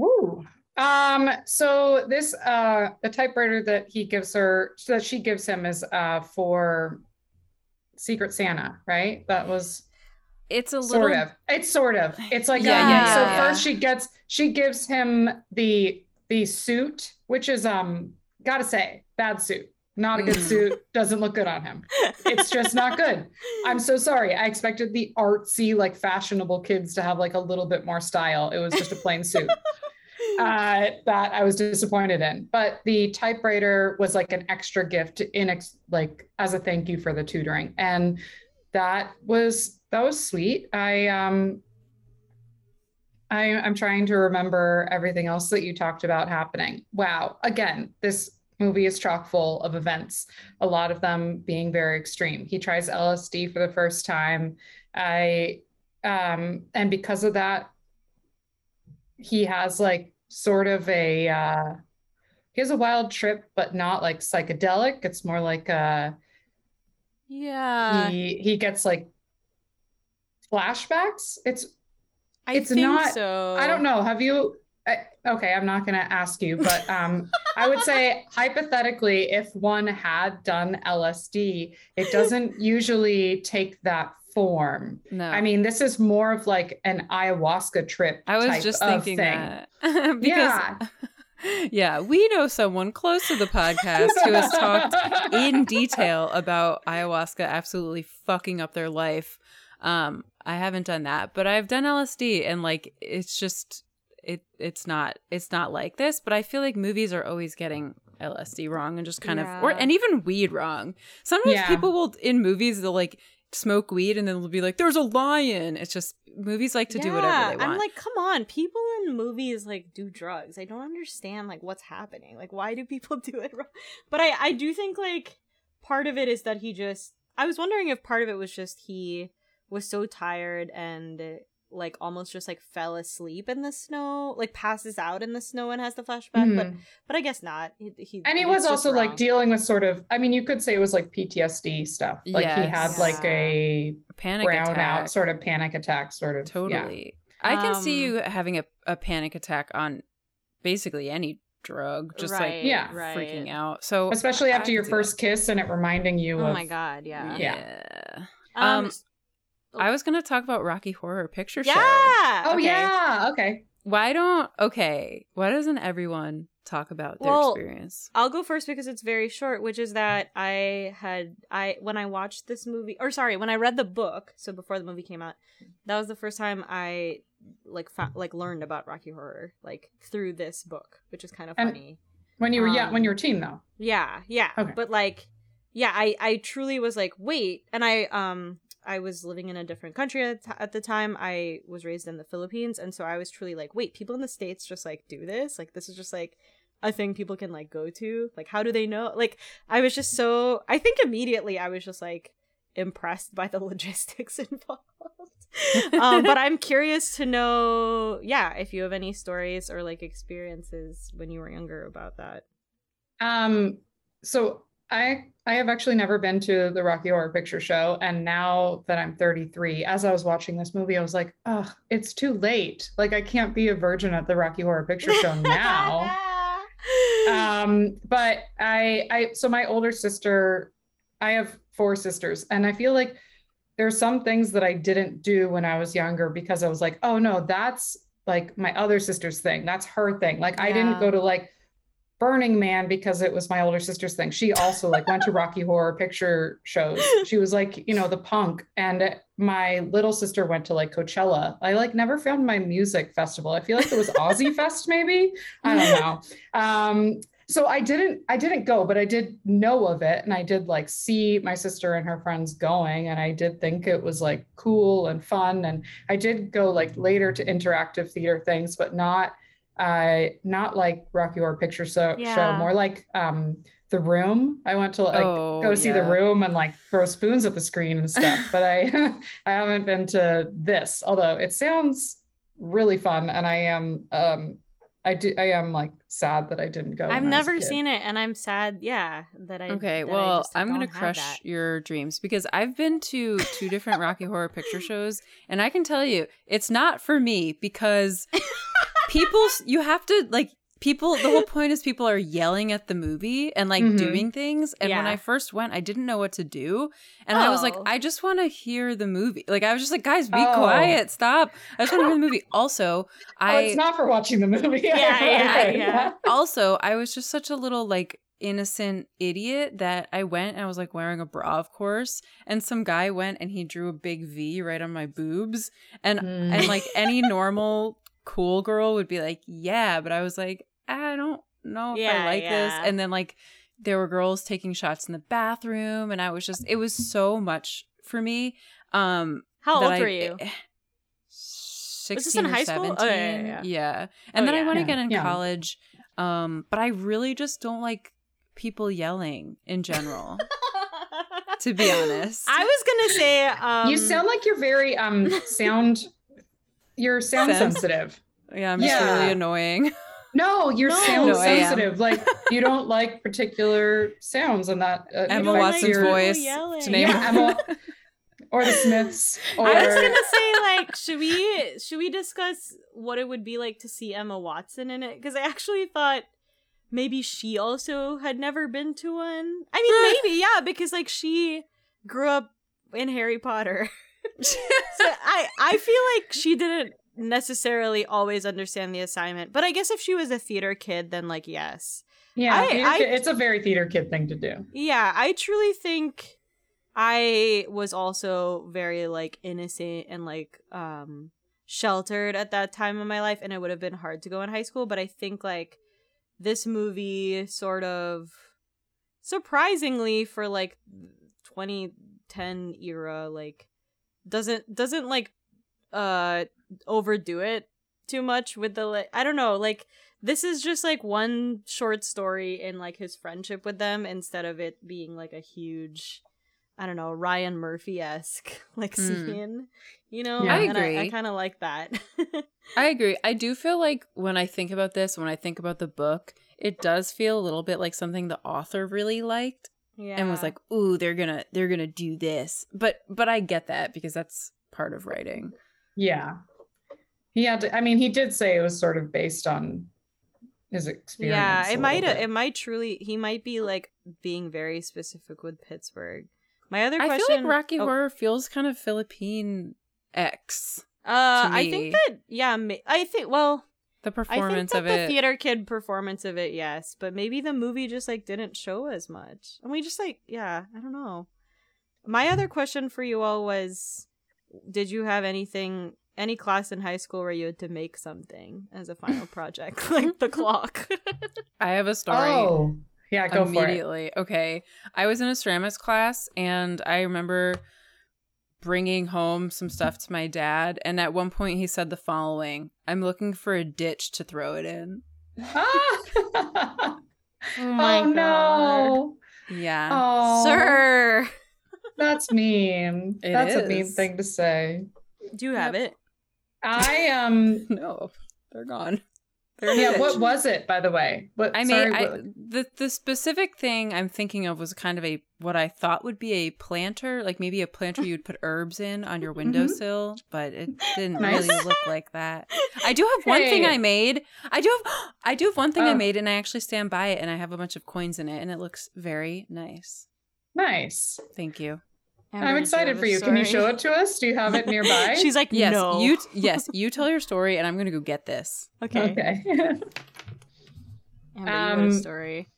Um, so this uh the typewriter that he gives her that she gives him is uh for Secret Santa, right? That was It's a little sort of. It's sort of. It's like Yeah, um, yeah, so yeah, yeah. first she gets she gives him the the suit, which is um gotta say, bad suit. Not a good Mhm. suit. Doesn't look good on him. It's just not good. I'm so sorry. I expected the artsy, like fashionable kids to have like a little bit more style. It was just a plain suit. uh, that I was disappointed in. But the typewriter was like an extra gift in ex- like as a thank you for the tutoring, and that was that was sweet. I um. I, I'm trying to remember everything else that you talked about happening. Wow. Again, this movie is chock full of events, a lot of them being very extreme. He tries LSD for the first time. I um and because of that, he has like sort of a uh he has a wild trip, but not like psychedelic. It's more like uh yeah. he he gets like flashbacks. It's I it's not- so. I don't know. Have you? I- Okay, I'm not going to ask you, but um, I would say hypothetically, if one had done LSD, it doesn't usually take that form. no. I mean, this is more of like an ayahuasca trip. I was just thinking thing. that because Yeah. yeah, we know someone close to the podcast who has talked in detail about ayahuasca absolutely fucking up their life. Um, I haven't done that, but I've done LSD and like it's just it it's not it's not like this, but I feel like movies are always getting LSD wrong and just kind of or and even weed wrong. Sometimes Yeah. people will in movies they'll like smoke weed and then they'll be like there's a lion. It's just movies like to do whatever they want. I'm like, come on, people in movies like do drugs. I don't understand like what's happening. Like, why do people do it? wrong? But I, I do think like part of it is that he just. I was wondering if part of it was just he was so tired and like almost just like fell asleep in the snow, like passes out in the snow and has the flashback. But Mhm. but I guess not. He, he and he was just also like dealing with sort of, I mean, you could say it was like PTSD stuff. Like he had Yes. like a Panic brown attack. out sort of panic attack, sort of. yeah. Totally. I can see Um, you having a, a panic attack on basically any drug, just Right, like Yeah. right. freaking out. So Especially after could your see first kiss and it reminding you Oh of my god, yeah. Yeah. Yeah. Um, Um, I was gonna talk about Rocky Horror Picture Show. yeah. Oh okay. yeah. Okay. Why don't okay? Why doesn't everyone talk about their Well, experience? I'll go first because it's very short, which is that I had I when I watched this movie or sorry, when I read the book, so before the movie came out, that was the first time I like fa- like learned about Rocky Horror like through this book, which is kind of And- funny. When you were yeah, when Um, you were a teen though. Yeah, yeah. Okay. But like yeah, I I truly was like, "Wait." And I um I was living in a different country at, at the time. I was raised in the Philippines, and so I was truly like, "Wait, people in the states just like do this? Like this is just like a thing people can like go to? Like how do they know? Like I was just so I think immediately I was just like impressed by the logistics involved. um, but I'm curious to know, yeah, if you have any stories or like experiences when you were younger about that. Um, so I I have actually never been to the Rocky Horror Picture Show, and now that I'm 33, as I was watching this movie, I was like, oh, it's too late. Like I can't be a virgin at the Rocky Horror Picture Show now. um, but I I so my older sister, I have four sisters, and I feel like there's some things that I didn't do when I was younger because I was like, oh no, that's like my other sister's thing. That's her thing. Like I didn't go to like Burning Man because it was my older sister's thing. She also like went to Rocky Horror Picture shows. She was like, you know, the punk. And my little sister went to like Coachella. I like never found my music festival. I feel like it was Aussie Fest, maybe. I don't know. Um, so I didn't I didn't go, but I did know of it and I did like see my sister and her friends going and I did think it was like cool and fun and I did go like later to interactive theater things, but not uh not like Rocky Horror Picture Show, Yeah. show more like um the room. I went to like Oh, go see the room and like throw spoons at the screen and stuff, but I I haven't been to this, although it sounds really fun and I am um I do I am like sad that I didn't go. I've when I was a never seen it and I'm sad, yeah, that I Okay, that I well, just I'm gonna crush your dreams because I've been to two different Rocky Horror Picture shows, and I can tell you, it's not for me because people, you have to like people. The whole point is people are yelling at the movie and like Mhm. doing things. And when I first went, I didn't know what to do, and I was like, Oh. I just want to hear the movie. Like I was just like, guys, be Oh. quiet, stop. I just want to hear the movie. Also, Oh, I it's not for watching the movie. Yeah, yeah, Okay, yeah. also, I was just such a little like innocent idiot that I went and I was like wearing a bra, of course, and some guy went and he drew a big V right on my boobs, and Mm. and like any normal cool girl would be like, yeah, but I was like, I don't know if Yeah, I like this, and then like there were girls taking shots in the bathroom, and I was just it was so much for me. Um, How old I- were you? Sixteen in or high school? seventeen. Oh, yeah, yeah, yeah. And Oh, then I went Yeah, again in yeah. college. Um, but I really just don't like people yelling in general. to be honest, I was gonna say um you sound like you're very um sound. You're sound Sense? sensitive. yeah, I'm just really annoying. No, you're No. sound No, sensitive. Like you don't like particular sounds, and that uh, Emma Watson's your- voice yelling. to name Yeah, Emma- or the Smiths. Or I was gonna say like should we should we discuss what it would be like to see Emma Watson in it? Because I actually thought maybe she also had never been to one. I mean maybe, yeah, because like she grew up in Harry Potter. so I I feel like she didn't necessarily always understand the assignment. But I guess if she was a theater kid, then like yes. yeah, I- I- kid- it's a very theater kid thing to do. Yeah, I truly think I was also very like innocent and like um sheltered at that time of my life and it would have been hard to go in high school, but I think like this movie sort of surprisingly for like 2010 era like doesn't doesn't like uh overdo it too much with the like I don't know, like this is just like one short story in like his friendship with them instead of it being like a huge I don't know, Ryan Murphy esque like Hmm. scene. You know? Yeah. I And I, agree. kinda like that. I agree. I do feel like when I think about this, when I think about the book, it does feel a little bit like something the author really liked yeah. and was like, "Ooh, they're gonna they're gonna do this." But but I get that because that's part of writing. Yeah, he had. To, I mean, he did say it was sort of based on his experience. Yeah, a it might bit. it might truly he might be like being very specific with Pittsburgh. My other I question feel like Rocky oh, Horror feels kind of Philippine X. Uh, to I think that yeah, I think well, The I think performance that of the it. theater kid performance of it, yes, but maybe the movie just like didn't show as much, and we just like yeah, I don't know. My other mm. question for you all was, did you have anything, any class in high school where you had to make something as a final project, like the clock? I have a story. Oh, yeah, go for it. immediately. Okay. I was in a ceramics class and I remember bringing home some stuff to my dad and at one point he said the following, "I'm looking for a ditch to throw it in." Oh my oh god. no. Yeah. Oh, Sir. That's mean. It That's a mean thing to say. Do you have it? I um No, they're gone. A yeah, what was it by the way? What I sorry, mean, I, what- the the specific thing I'm thinking of was kind of a what I thought would be a planter, like maybe a planter you'd put herbs in on your windowsill, but it didn't Mm-hmm. Nice. really look like that. I do have one thing I made. I do have I do have one thing I Oh. made, and I actually stand by it, and I have a bunch of coins in it, and it looks very nice. nice. Thank you. Amber, I'm excited for a you. Can you show it to us? Do you have it nearby? She's like, Yes, no. you yes you tell your story, and I'm gonna go get this. okay. okay. Amber, you had a Um, story.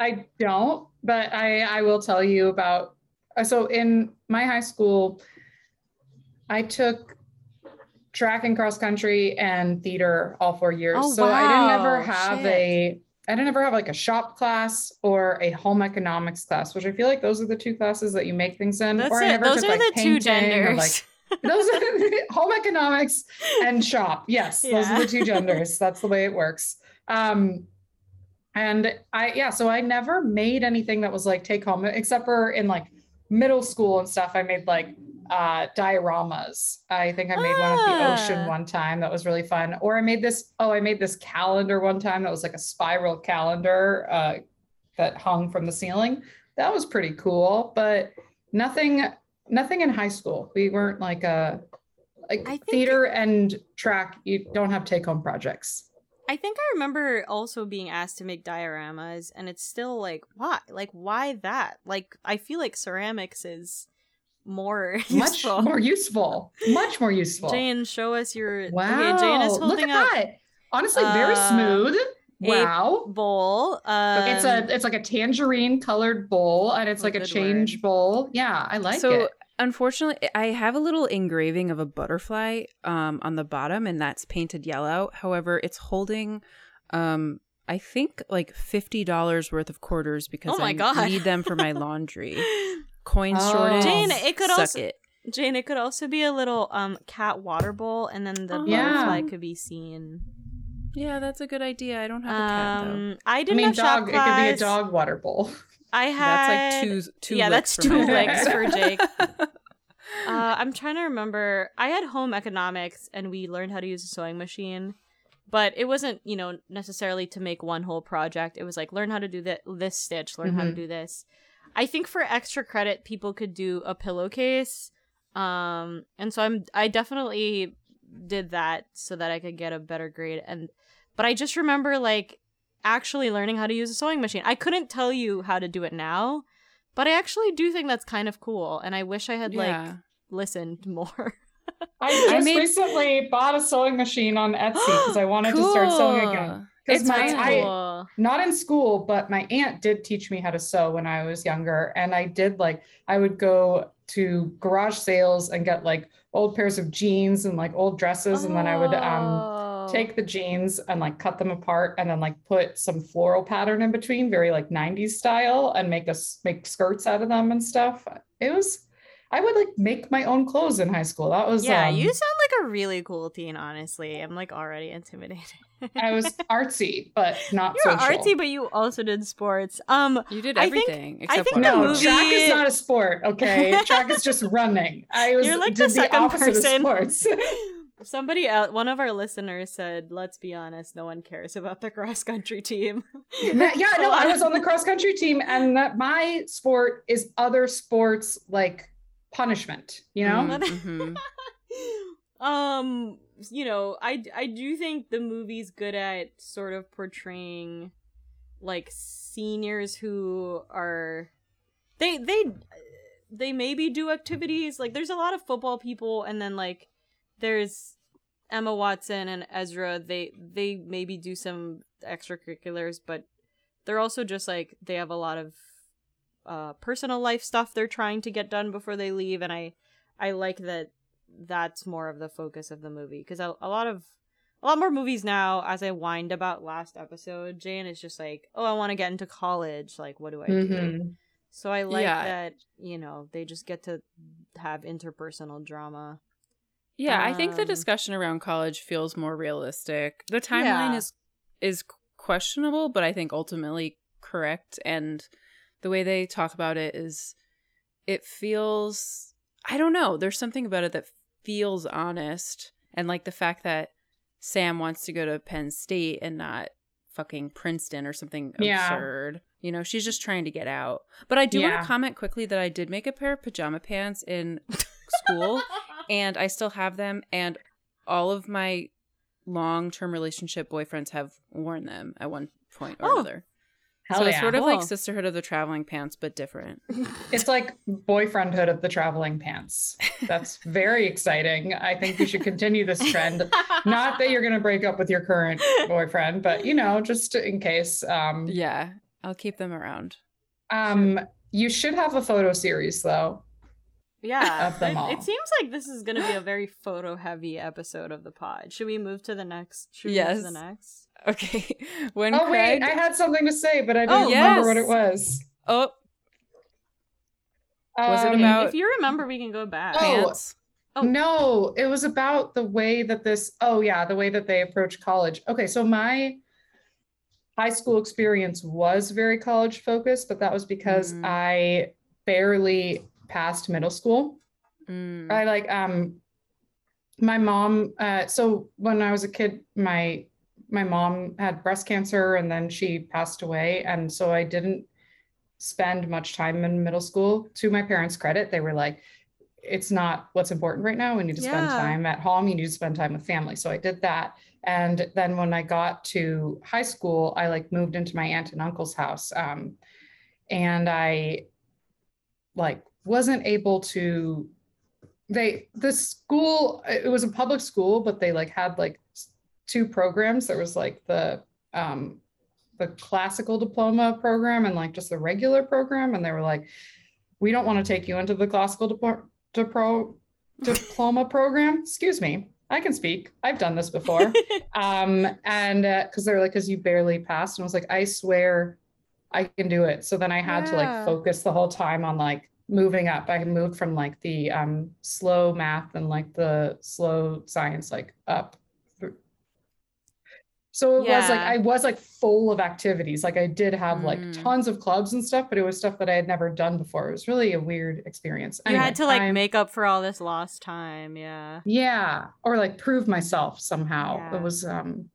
I don't, but I I will tell you about. uh, So in my high school, I took track and cross country and theater all four years. Oh, so I didn't ever have Shit. a I didn't ever have like a shop class or a home economics class, which I feel like those are the two classes that you make things in. That's or it. Those are like, the two genders. like, those are home economics and shop. Yes, those are the two genders. That's the way it works. Um, and I, yeah, so I never made anything that was like take home, except for in like middle school and stuff. I made like uh, dioramas. I think I made one of the ocean Ah. one time that was really fun. Or I made this, oh, I made this calendar one time that was like a spiral calendar uh, that hung from the ceiling. That was pretty cool, but nothing, nothing in high school. We weren't like a, like I theater and track, you don't have take home projects. I think I remember also being asked to make dioramas, and it's still like, why? Like, why that? Like, I feel like ceramics is more Much useful. more useful. Much more useful. Jane, show us your. wow. Okay, Jane is Look at up that. Honestly, very uh, smooth. Wow. bowl. Um, it's a it's like a tangerine colored bowl and it's Oh, like a change word. bowl. Yeah, I like it. so it. unfortunately i have a little engraving of a butterfly um, on the bottom and that's painted yellow however it's holding um, i think like $50 worth of quarters because Oh i God. need them for my laundry coin Oh. shortage Jane, it could suck also- it. Jane, it could also be a little um cat water bowl, and then the Oh. butterfly Yeah. could be seen. yeah that's a good idea i don't have a cat though Um, I I didn't mean, have shop dog. It could be a dog water bowl. I had that's like two two yeah, that's two legs for Jake. Uh, I'm trying to remember. I had home economics, and we learned how to use a sewing machine, but it wasn't, you know, necessarily to make one whole project. It was like learn how to do that this stitch, learn how to Mhm. do this. I think for extra credit, people could do a pillowcase, um, and so I'm I definitely did that so that I could get a better grade. And but I just remember like actually learning how to use a sewing machine. I couldn't tell you how to do it now. But I actually do think that's kind of cool, and I wish I had like listened more. I I just made- recently bought a sewing machine on Etsy because I wanted to start sewing again. Cool. It's my very I, not in school, but my aunt did teach me how to sew when I was younger. And I did like, I would go to garage sales and get like old pairs of jeans and like old dresses. And then I would um, Oh. take the jeans and like cut them apart and then like put some floral pattern in between, very like 90s style, and make us make skirts out of them and stuff. It was, I would like make my own clothes in high school. That was, yeah, um, you sound like a really cool teen. Honestly, I'm like already intimidated. I was artsy, but not You're social. artsy, but you also did sports. Um, you did I think- everything I think the No, movie- track is not a sport. Okay, track is just running. I was You're like did the second opposite person. of sports. somebody else, one of our listeners said, "Let's be honest, no one cares about the cross country team." yeah, yeah, no, I was on the cross country team, and that my sport is other sports like punishment. You know, Mm, mhm. um you know i i do think the movie's good at sort of portraying like seniors who are they they they maybe do activities like there's a lot of football people and then like there's Emma Watson and Ezra they they maybe do some extracurriculars but they're also just like they have a lot of uh personal life stuff they're trying to get done before they leave and I I like that that's more of the focus of the movie because a, a lot of a lot more movies now as I whined about last episode Jane is just like oh I want to get into college like what do I do Mhm. so I like Yeah. that you know they just get to have interpersonal drama Yeah, I think the Um, discussion around college feels more realistic. The timeline Yeah. is is questionable, but I think ultimately correct and the way they talk about it is it feels I don't know, there's something about it that feels honest and like the fact that Sam wants to go to Penn State and not fucking Princeton or something Yeah. absurd. You know, she's just trying to get out. But I do want to comment quickly that I did make a pair of pajama pants in school and I still have them and all of my long-term relationship boyfriends have worn them at one point or Oh. another. Hell so it's sort of like sisterhood of the traveling pants but different. It's like boyfriendhood of the traveling pants. That's very exciting. I think we should continue this trend. Not that you're going to break up with your current boyfriend, but you know, just in case. Um, Yeah, I'll keep them around. um, you should have a photo series though. Yeah. Of them it, all. it seems like this is going to be a very photo heavy episode of the pod. Should we move to the next? Should we move to the Yes. next? Okay. When Oh Craig wait, I had something to say, but I don't Oh, remember what it was. Oh, Was it Um, about- if you remember, we can go back. Oh. pants. Oh. No, it was about the way that this, oh, yeah, the way that they approach college. Okay, so my high school experience was very college focused, but that was because Mm. I barely passed middle school. Mm. I like, um, my mom, uh, so when I was a kid, my my mom had breast cancer and then she passed away. And so I didn't spend much time in middle school. To my parents' credit, they were like, it's not what's important right now. We need to spend Yeah. time at home. You need to spend time with family. So I did that. And then when I got to high school, I like moved into my aunt and uncle's house. Um, and I like wasn't able to they the school it was a public school but they like had like two programs. There was like the um the classical diploma program and like just the regular program and they were like we don't want to take you into the classical diplo- dipro- diploma program. Excuse me. I can speak. I've done this before. Um and because they're like because you barely passed and i was like i swear i can do it. So then i had to like focus the whole time on like moving up. I moved from like the um slow math and like the slow science like up so it was like i was like full of activities like i did have like Mm. tons of clubs and stuff but it was stuff that i had never done before it was really a weird experience you had to like I'm- make up for all this lost time. Yeah. yeah or like prove myself somehow Yeah. it was um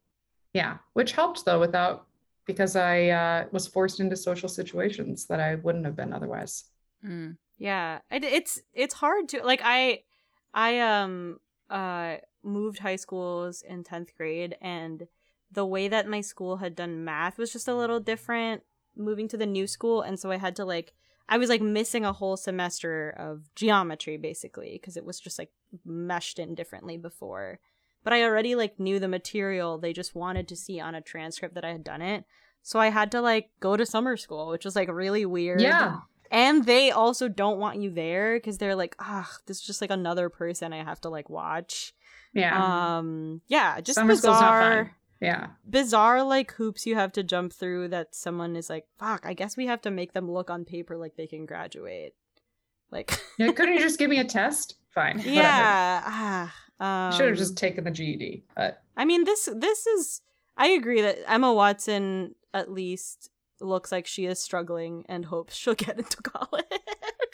yeah which helped though without because i uh was forced into social situations that i wouldn't have been otherwise Mm. Yeah, it, it's it's hard to like I I um uh moved high schools in 10th grade and the way that my school had done math was just a little different moving to the new school and so I had to like I was like missing a whole semester of geometry basically because it was just like meshed in differently before. But I already like knew the material they just wanted to see on a transcript that I had done it. So I had to like go to summer school, which was like really weird. yeah And they also don't want you there because they're like, ah, this is just like another person I have to like watch. yeah Um, yeah, just Summer school's not fun. bizarre, yeah bizarre like hoops you have to jump through that someone is like, fuck, I guess we have to make them look on paper like they can graduate. Like, yeah couldn't you just give me a test fine yeah, ah, um, should have just taken the ged but I mean, this this is. I agree that Emma Watson at least looks like she is struggling and hopes she'll get into college.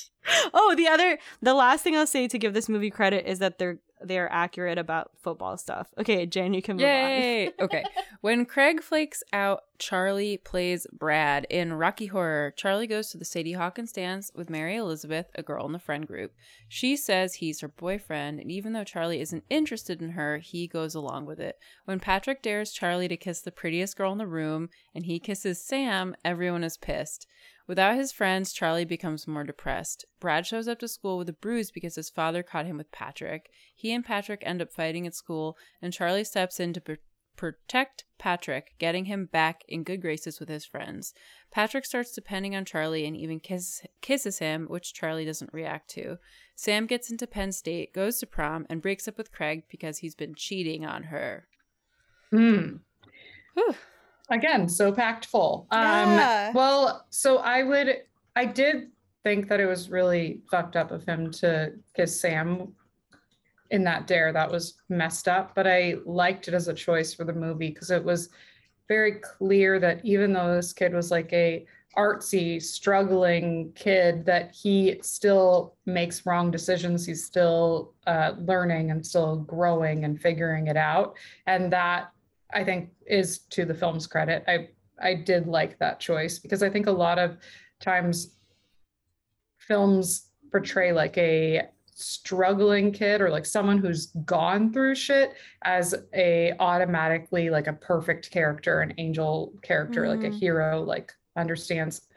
oh, the other, the last thing I'll say to give this movie credit is that they're they're accurate about football stuff. Okay, Jen, you can move on. Yay! okay. When Craig flakes out, Charlie plays Brad. In Rocky Horror, Charlie goes to the Sadie Hawkins dance with Mary Elizabeth, a girl in the friend group. She says he's her boyfriend, and even though Charlie isn't interested in her, he goes along with it. When Patrick dares Charlie to kiss the prettiest girl in the room, and he kisses Sam, everyone is pissed. Without his friends, Charlie becomes more depressed. Brad shows up to school with a bruise because his father caught him with Patrick. He and Patrick end up fighting at school, and Charlie steps in to pr- protect Patrick, getting him back in good graces with his friends. Patrick starts depending on Charlie and even kiss- kisses him, which Charlie doesn't react to. Sam gets into Penn State, goes to prom, and breaks up with Craig because he's been cheating on her. Hmm. Again, so packed full. Um, Yeah. Well, so I would, I did think that it was really fucked up of him to kiss Sam in that dare. That was messed up, but I liked it as a choice for the movie because it was very clear that even though this kid was like a artsy, struggling kid, that he still makes wrong decisions. He's still uh, learning and still growing and figuring it out. And that I think is to the film's credit. I I did like that choice because I think a lot of times films portray like a struggling kid or like someone who's gone through shit as a automatically like a perfect character an angel character like a Mhm. hero like understands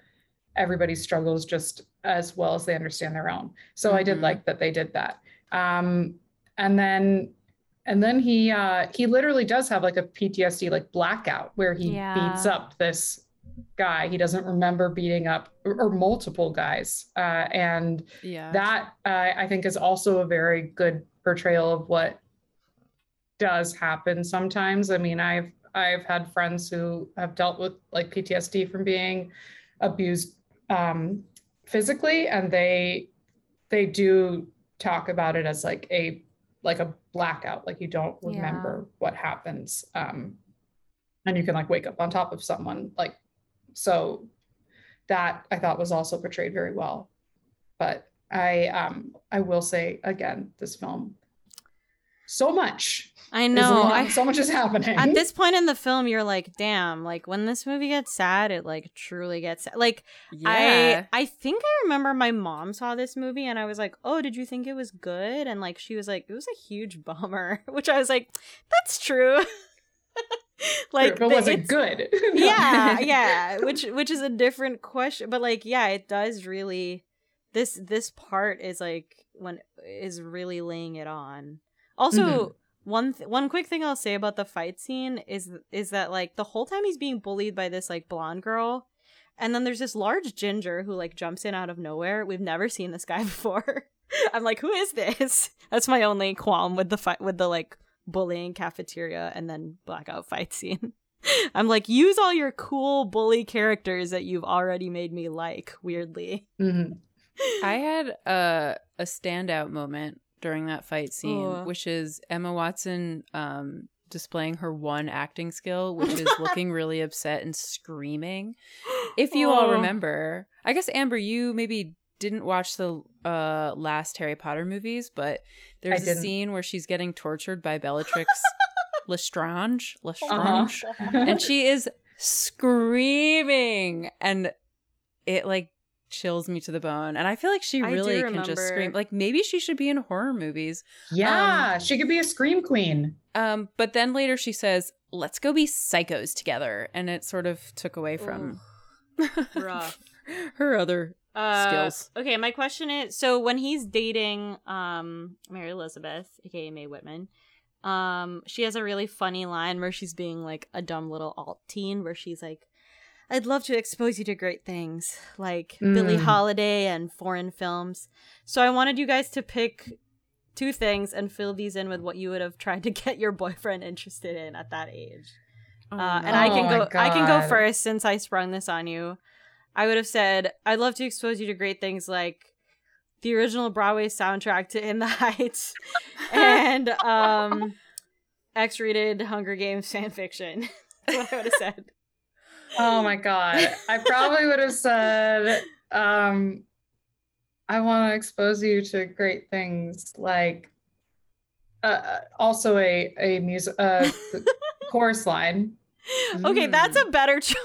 everybody's struggles just as well as they understand their own so i did Mhm. like that they did that um and then and then he uh he literally does have like a ptsd like blackout where he beats up this guy he doesn't remember beating up or, or multiple guys uh and Yeah. that uh, I think is also a very good portrayal of what does happen sometimes. I mean, I've I've had friends who have dealt with like PTSD from being abused um, physically, and they they do talk about it as like a like a blackout, like you don't Yeah. remember what happens, um, and you can like wake up on top of someone like so. That I thought was also portrayed very well but I um I will say again, this film, so much. I know. I, so much is happening. at this point in the film, you're like, damn, like when this movie gets sad, it like truly gets sad. Like yeah. I I think I remember my mom saw this movie and I was like, "Oh, did you think it was good?" And like she was like, "It was a huge bummer," which I was like, "That's true." like, but was it good? No. yeah, yeah, which which is a different question, but like, yeah, it does really. This this part is like when is really laying it on. Also, Mhm. one th- one quick thing I'll say about the fight scene is is that like the whole time he's being bullied by this like blonde girl, and then there's this large ginger who like jumps in out of nowhere. We've never seen this guy before. I'm like, who is this? That's my only qualm with the fight with the like bullying cafeteria and then blackout fight scene. I'm like, use all your cool bully characters that you've already made me like. Weirdly, Mhm. I had a a standout moment during that fight scene, Ooh. which is Emma Watson um, displaying her one acting skill, which is looking really upset and screaming. If you all Oh. remember, I guess Amber, you maybe didn't watch the uh, last Harry Potter movies, but there's a didn't. scene where she's getting tortured by Bellatrix Lestrange, Uh-huh. Lestrange, and she is screaming and it like chills me to the bone and i feel like she really can just scream like maybe she should be in horror movies yeah, she could be a scream queen. um but then later she says let's go be psychos together and it sort of took away from her other Uh, skills. Okay, my question is: so when he's dating um Mary Elizabeth, aka Mae Whitman, um, she has a really funny line where she's being like a dumb little alt teen, where she's like, "I'd love to expose you to great things like Billie Mm. Holiday and foreign films." So I wanted you guys to pick two things and fill these in with what you would have tried to get your boyfriend interested in at that age. Oh, Uh, no. and I Oh can my go. I can go first since I sprung this on you. I would have said I'd love to expose you to great things like the original Broadway soundtrack to In the Heights and um, X-rated Hunger Games fan fiction. That's what I would have said. Oh my god. I probably would have said, um, I want to expose you to great things like uh, also a a music uh, chorus line. Okay, that's Mm. a better choice.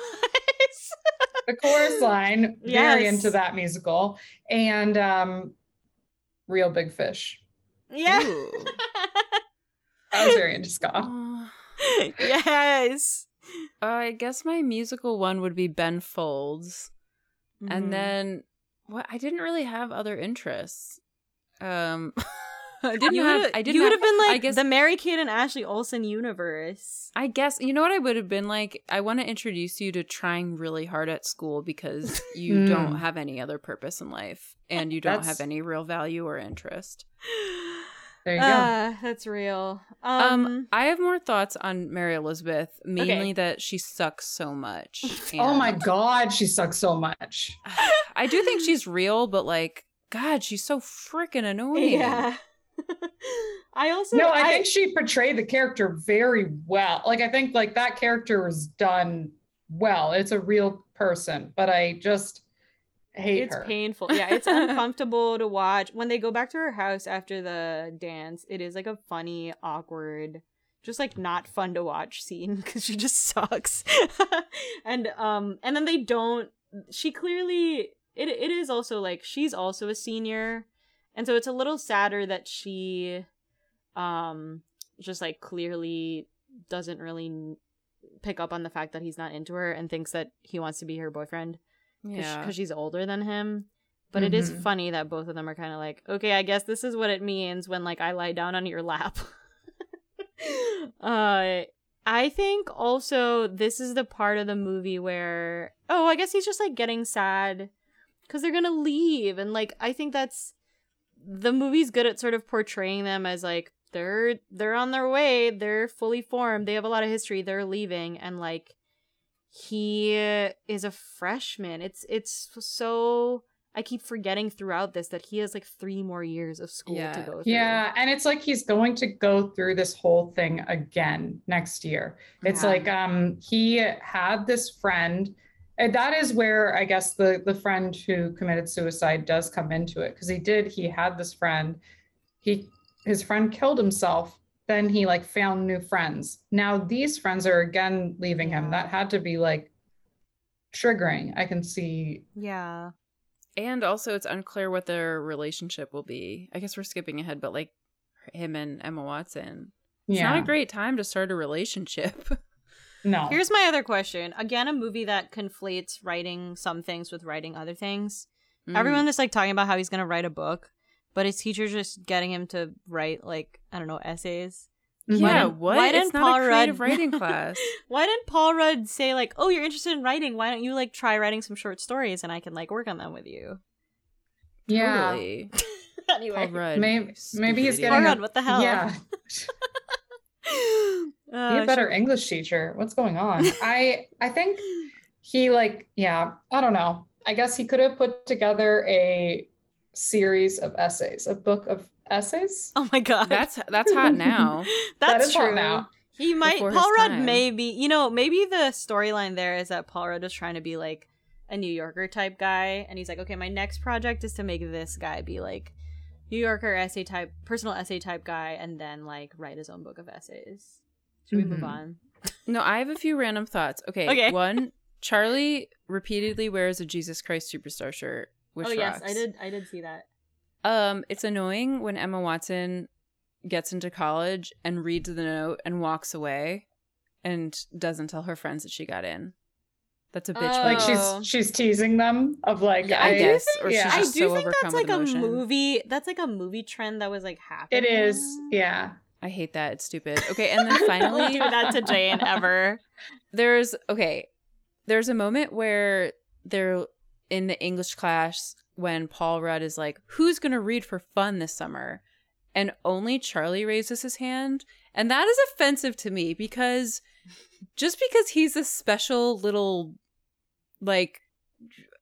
The chorus line, very into that musical, and um, Reel Big Fish. yeah. I was very into ska. Uh. I guess my musical one would be Ben Folds. Mhm. and then what i didn't really have other interests um i didn't you have i didn't you would have, been like i guess the Mary Kate and Ashley Olsen universe. i guess you know what i would have been like i want to introduce you to trying really hard at school because you Hmm. don't have any other purpose in life and you don't That's- have any real value or interest There you go. Ah, that's real. um, Um, i have more thoughts on mary elizabeth mainly that she sucks so much oh my god, she sucks so much. i do think she's real but like god she's so freaking annoying yeah. I also No, I think she portrayed the character very well. Like I think like that character was done well. It's a real person, but I just hate it's her. painful. Yeah, it's uncomfortable to watch. When they go back to her house after the dance, it is like a funny, awkward, just like not fun to watch scene because she just sucks. and um and then they don't she clearly it it is also like she's also a senior. And so it's a little sadder that she um just like clearly doesn't really pick up on the fact that he's not into her and thinks that he wants to be her boyfriend because she's older than him. But it is Mhm. funny that both of them are kind of like, okay, I guess this is what it means when like I lie down on your lap. uh, I think also this is the part of the movie where oh, I guess he's just like getting sad because they're gonna leave, and like I think that's the movie's good at sort of portraying them as like they're they're on their way, they're fully formed, they have a lot of history, they're leaving, and like he is a freshman. It's it's so I keep forgetting throughout this that he has like three more years of school Yeah. to go through. Yeah, and it's like he's going to go through this whole thing again next year. It's Yeah. like um he had this friend and that is where I guess the the friend who committed suicide does come into it because he did he had this friend he his friend killed himself then he like found new friends. Now these friends are again leaving him. That had to be like triggering. I can see Yeah. And also, it's unclear what their relationship will be. I guess we're skipping ahead, but like him and Emma Watson. It's yeah. not a great time to start a relationship. no. Here's my other question. Again, a movie that conflates writing some things with writing other things. Mm. Everyone is like talking about how he's gonna write a book, but his teacher's just getting him to write like I don't know essays. Yeah, didn't- what? why didn't not Paul a creative Rudd- writing class. Why didn't Paul Rudd say like, "Oh, you're interested in writing? Why don't you like try writing some short stories and I can like work on them with you?" Yeah. Totally. anyway, Paul Rudd. Maybe, maybe he's getting Paul a- Rudd, what the hell? Yeah. Uh, Be a better sure. English teacher. What's going on? I I think he like yeah, I don't know. I guess he could have put together a series of essays, a book of essays. Oh my god, That's that's hot now. That that's is hot true. now. He might Before Paul Rudd time. maybe you know maybe the storyline there is that Paul Rudd was trying to be like a New Yorker type guy, and he's like, okay, my next project is to make this guy be like New Yorker essay type, personal essay type guy, and then like write his own book of essays. Should we move Mhm. on? No, I have a few random thoughts. Okay. Okay. One, Charlie repeatedly wears a Jesus Christ Superstar shirt, which oh yes, rocks. I did. I did see that. Um, it's annoying when Emma Watson gets into college and reads the note and walks away and doesn't tell her friends that she got in. That's a bitch. Oh. Like she's she's teasing them of like Yeah, I I, guess, or yeah. she's I do so think that's like a emotion. movie. That's like a movie trend that was like happening. it is. Yeah. I hate that. It's stupid. Okay, and then finally do that to Jane ever. there's okay there's a moment where they're in the english class when paul rudd is like who's gonna read for fun this summer and only charlie raises his hand and that is offensive to me because just because he's a special little like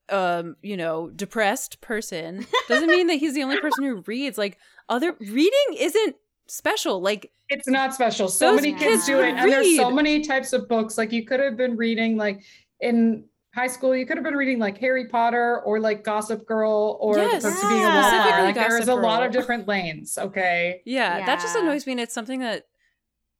um you know depressed person doesn't mean that he's the only person who reads like other reading isn't special like It's not special. So many kids kids do it. And there's so many types of books. Like you could have been reading like in high school, you could have been reading like Harry Potter or like Gossip Girl or Yes, The Perks of Being a Wallflower. specifically Like there is a Gossip lot of different lanes. Okay. Yeah, that just annoys me, and it's something that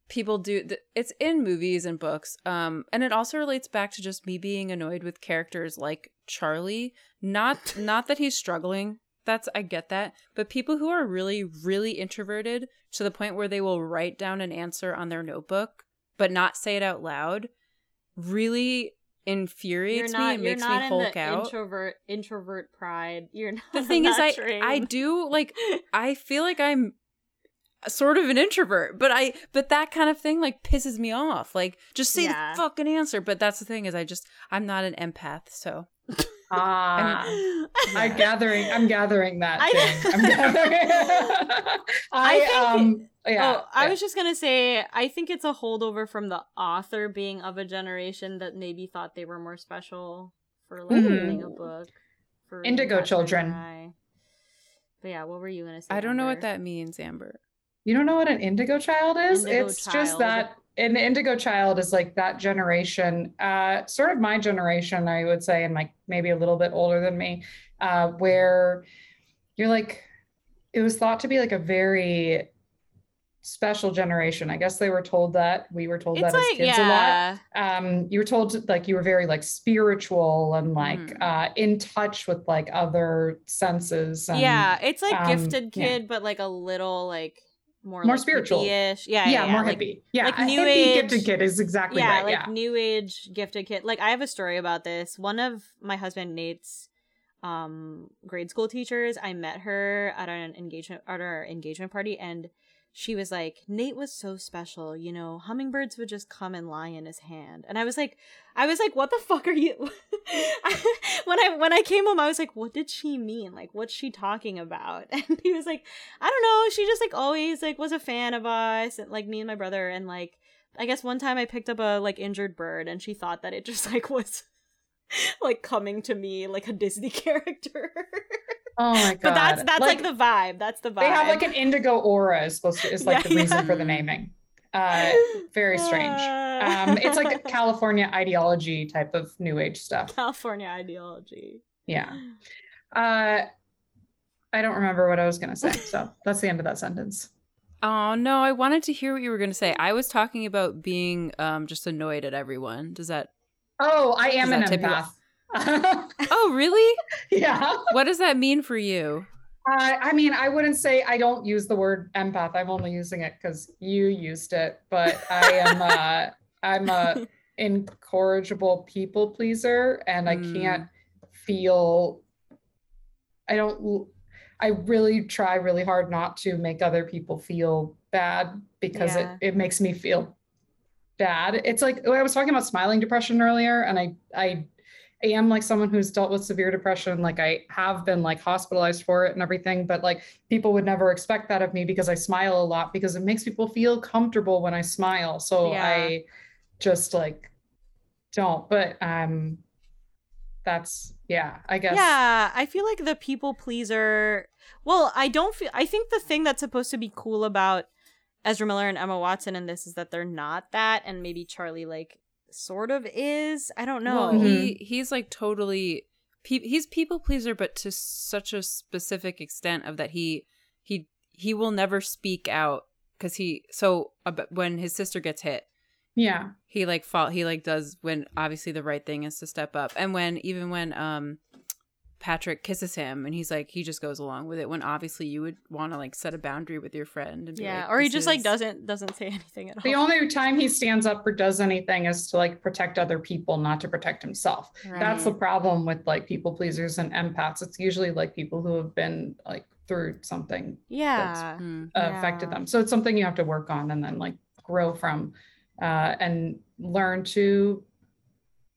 people do. th- It's in movies and books, um, and it also relates back to just me being annoyed with characters like Charlie. Not, not that he's struggling. That's I get that, but people who are really, really introverted to the point where they will write down an answer on their notebook but not say it out loud, really infuriates not. me and makes me hulk out. introvert introvert pride. You're not. the thing is, I. I do like I feel like I'm sort of an introvert, but I but that kind of thing like pisses me off. Like just say Yeah. the fucking answer. But that's the thing is I just I'm not an empath, so Ah. I'm gathering. I'm gathering that. I- Jane. I'm gathering. I, think- um. Yeah. oh, I yeah. was just gonna say, I think it's a holdover from the author being of a generation that maybe thought they were more special for like Mhm. reading a book. For Indigo children. guy. But yeah, what were you gonna say? I don't know what that means, Amber. You don't know what an indigo child is? Indigo it's just that an indigo child is like that generation, uh, sort of my generation, I would say, and like maybe a little bit older than me, uh, where you're like, it was thought to be like a very special generation. I guess they were told that. We were told It's that as like kids a lot. yeah, um you were told like you were very like spiritual and like Mm. uh in touch with like other senses and, yeah. It's like um, gifted yeah. kid, but like a little like more More like spiritual. hippie-ish. Yeah, yeah, yeah, more like, hippie yeah like new age- gifted kid is exactly right. yeah, right like yeah new age gifted kid. Like I have a story about this. One of my husband Nate's um grade school teachers, I met her at an engagement at our engagement party and she was like, Nate was so special, you know, hummingbirds would just come and lie in his hand. And I was like, I was like, what the fuck are you when I when I came home, I was like, what did she mean? Like, what's she talking about? And he was like, I don't know. She just like always like was a fan of us, and like me and my brother, and like I guess one time I picked up a like injured bird, and she thought that it just like was like coming to me like a Disney character. Oh my god but that's that's like, the vibe. That's the vibe. they have like an indigo aura is supposed to is like Yeah, the reason yeah. for the naming uh very strange um it's like california ideology type of new age stuff California ideology. yeah uh i don't remember what i was gonna say so that's the end of that sentence Oh no, I wanted to hear what you were going to say. I was talking about being um just annoyed at everyone. Does that? oh i am an that tip empath Oh really? yeah what does that mean for you? Uh, I mean, I wouldn't say I don't use the word empath. I'm only using it because you used it. But I am uh, I'm a incorrigible people pleaser, and I Mm. can't feel. I don't. I really try really hard not to make other people feel bad because Yeah. it it makes me feel bad. It's like I was talking about smiling depression earlier, and I I am like someone who's dealt with severe depression. Like I have been like hospitalized for it and everything, but like people would never expect that of me because I smile a lot because it makes people feel comfortable when I smile. So Yeah. I just like don't. But um that's yeah, I guess. Yeah, I feel like the people pleaser. Well, I don't feel. I think the thing that's supposed to be cool about Ezra Miller and Emma Watson in this is that they're not that, and maybe Charlie like sort of is. I don't know. Well, Mhm. he he's like totally pe- he's people pleaser, but to such a specific extent of that he he he will never speak out because he so ab- when his sister gets hit, Yeah. he like fall he like does when obviously the right thing is to step up, and when even when um Patrick kisses him and he's like he just goes along with it when obviously you would want to like set a boundary with your friend and be yeah, like, or he "This just like doesn't doesn't say anything at all. The only time he stands up or does anything is to like protect other people, not to protect himself. That's the problem with like people pleasers and empaths. It's usually like people who have been like through something yeah. Hmm. uh, affected them. So it's something you have to work on and then like grow from uh, and learn to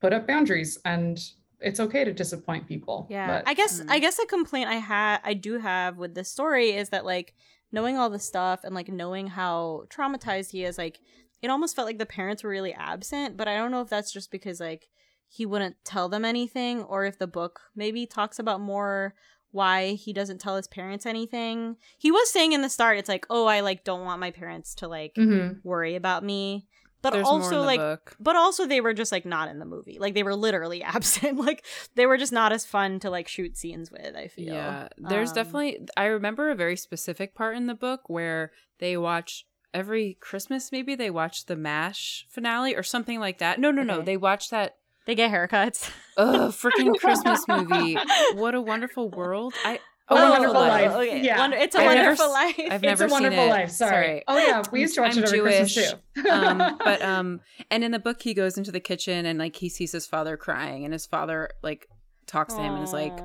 put up boundaries. And it's okay to disappoint people. Yeah, but I guess Mm. I guess a complaint I had I do have with this story is that like knowing all the stuff and like knowing how traumatized he is, like it almost felt like the parents were really absent. But I don't know if that's just because like he wouldn't tell them anything, or if the book maybe talks about more why he doesn't tell his parents anything. He was saying in the start, it's like, oh, I like don't want my parents to like Mhm. worry about me. But There's also like book. but also they were just like not in the movie like they were literally absent like they were just not as fun to like shoot scenes with i feel Yeah, there's Um, definitely. I remember a very specific part in the book where they watch every Christmas. Maybe they watch the Mash finale or something like that. No, no, no. They watch that. they get haircuts Ugh, freaking Christmas movie. What a wonderful world. I. A Oh, Wonderful Life. okay. Yeah. Wonder- it's a I've never wonderful s- life I've It's never a seen wonderful it. life. Sorry. Sorry. Oh yeah, we used to watch I'm it every Jewish. Christmas too. um, but um, and in the book he goes into the kitchen and like he sees his father crying and his father like talks to him and is like,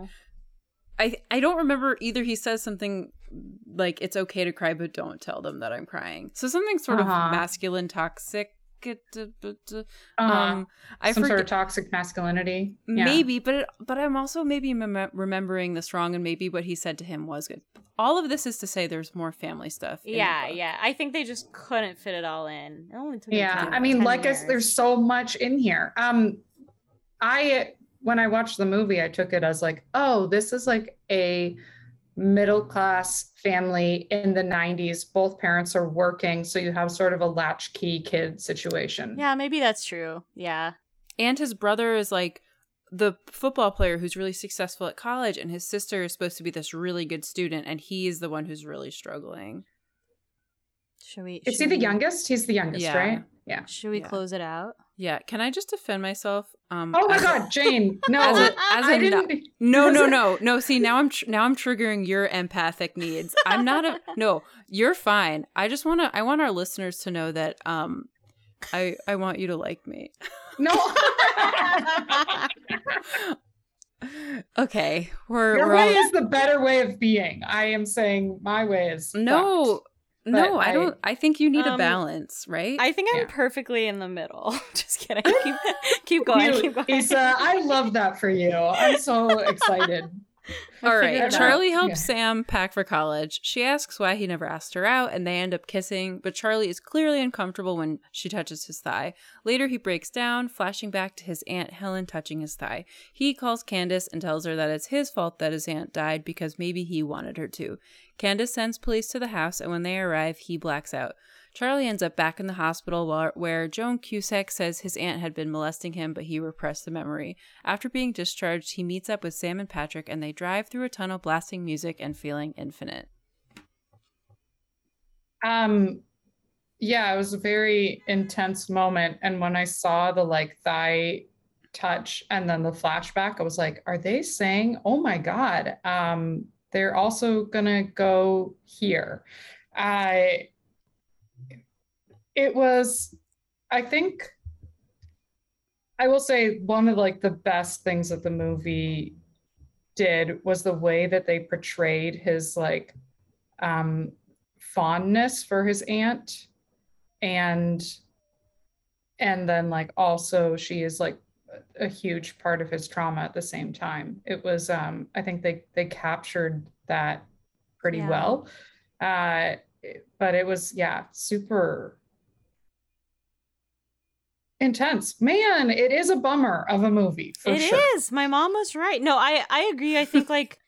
I I don't remember either. He says something like it's okay to cry, but don't tell them that I'm crying. So something sort Uh-huh. of masculine, toxic. Uh, Um, I some forget sort of toxic masculinity. Yeah. maybe, but it, but I'm also maybe mem- remembering this wrong, and maybe what he said to him was good. All of this is to say there's more family stuff. yeah yeah i think they just couldn't fit it all in it only took yeah i mean like I, s- years. there's so much in here um i when i watched the movie i took it as like oh this is like a middle class family in the 90s. Both parents are working. So you have sort of a latchkey kid situation. Yeah, maybe that's true. Yeah. And his brother is like the football player who's really successful at college, and his sister is supposed to be this really good student, and he is the one who's really struggling. Should we? Is should he the youngest? He's the youngest, Yeah. right? Yeah. Should we Yeah. close it out? Yeah. Can I just defend myself? Um, Oh my as a- God, Jane. No, As a- as I a no- didn't. No, no, no, no. See, now I'm tr- now I'm triggering your empathic needs. I'm not a no. You're fine. I just want to. I want our listeners to know that um, I I want you to like me. No. okay, we're Your we're way all, is the better way of being. I am saying my way is no. fucked. No, I I- don't. I think you need a Um, balance, right? I think I'm Yeah. perfectly in the middle. Just kidding. Keep, keep going. You, keep going. Isa, I love that for you. I'm so excited. All right. figured out. Charlie helps Yeah. Sam pack for college. She asks why he never asked her out, and they end up kissing, but Charlie is clearly uncomfortable when she touches his thigh. Later, he breaks down, flashing back to his Aunt Helen touching his thigh. He calls Candace and tells her that it's his fault that his aunt died because maybe he wanted her to. Candace sends police to the house, and when they arrive, he blacks out. Charlie ends up back in the hospital where, Joan Cusack says his aunt had been molesting him, but he repressed the memory. After being discharged, he meets up with Sam and Patrick, and they drive through a tunnel blasting music and feeling infinite. Um, yeah, it was a very intense moment. And when I saw the like thigh touch and then the flashback, I was like, are they saying, oh my God, um, they're also gonna go here? I it was, I think I will say one of like the best things that the movie did was the way that they portrayed his like um fondness for his aunt and and then like also she is like a huge part of his trauma at the same time it was um i think they they captured that pretty Yeah. well uh but it was yeah super intense man it is a bummer of a movie for It is. sure My mom was right. No, I I agree. I think like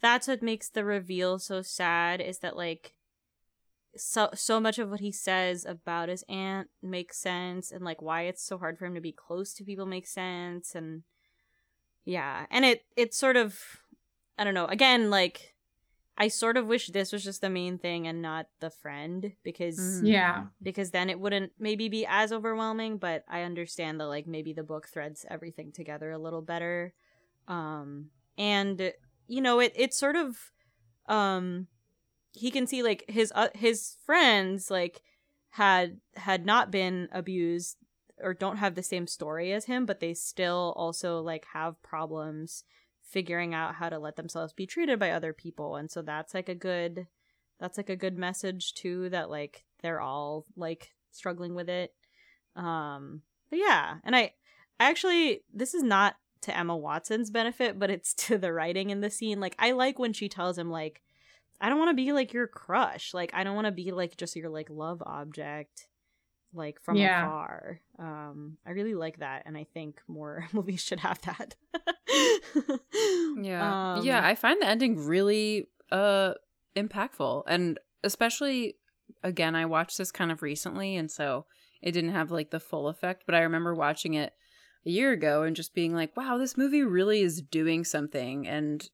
that's what makes the reveal so sad is that like so so much of what he says about his aunt makes sense and like why it's so hard for him to be close to people makes sense and yeah. And it it's sort of I don't know. Again, like I sort of wish this was just the main thing and not the friend because Mhm. yeah because then it wouldn't maybe be as overwhelming but i understand that like maybe the book threads everything together a little better um and you know it it's sort of um he can see like his uh, his friends like had had not been abused or don't have the same story as him but they still also like have problems figuring out how to let themselves be treated by other people. And so that's like a good that's like a good message too that like they're all like struggling with it. Um but yeah and i I actually this is not to emma watson's benefit but it's to the writing in the scene. Like i like when she tells him like i don't want to be like your crush like i don't want to be like just your like love object like from Yeah. afar um i really like that and i think more movies should have that Yeah. Um, yeah, I find the ending really uh impactful and especially again I watched this kind of recently and so it didn't have like the full effect, but I remember watching it a year ago and just being like, wow, this movie really is doing something and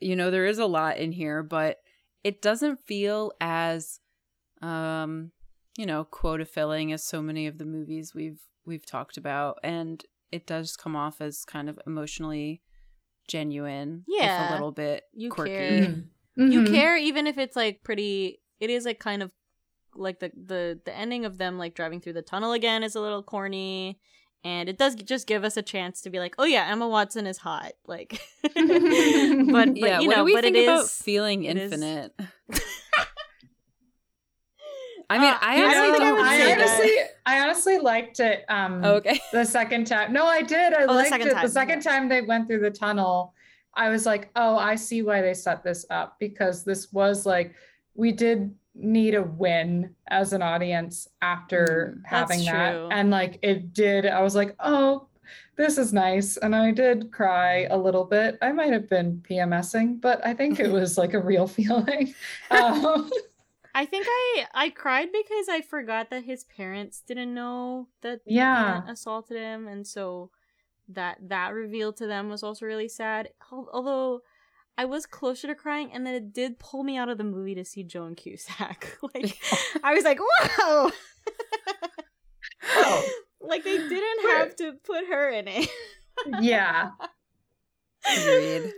you know, there is a lot in here, but it doesn't feel as um you know, quota filling as so many of the movies we've we've talked about and it does come off as kind of emotionally genuine if Yeah. a little bit You quirky care. Mhm. you Mhm. care even if it's like pretty it is like kind of like the the the ending of them like driving through the tunnel again is a little corny and it does just give us a chance to be like oh yeah emma watson is hot like but, but yeah you what know do we but think it about is feeling infinite i mean Uh, i you I, I don't think don't- would I honestly, I honestly liked it. Um, okay the second time. No, I did. I Oh, liked second it. time, The second time they went through the tunnel, I was like, oh, I see why they set this up because this was like we did need a win as an audience after Mm, having that, true. and like it did. I was like, oh, this is nice. And I did cry a little bit. I might have been PMSing, but I think it was like a real feeling. Um, I think I I cried because I forgot that his parents didn't know that Yeah. Assaulted him, and so that that reveal to them was also really sad. Although I was closer to crying, and then it did pull me out of the movie to see Joan Cusack. like I was like, whoa. Oh. like they didn't have to put her in it. yeah. Agreed.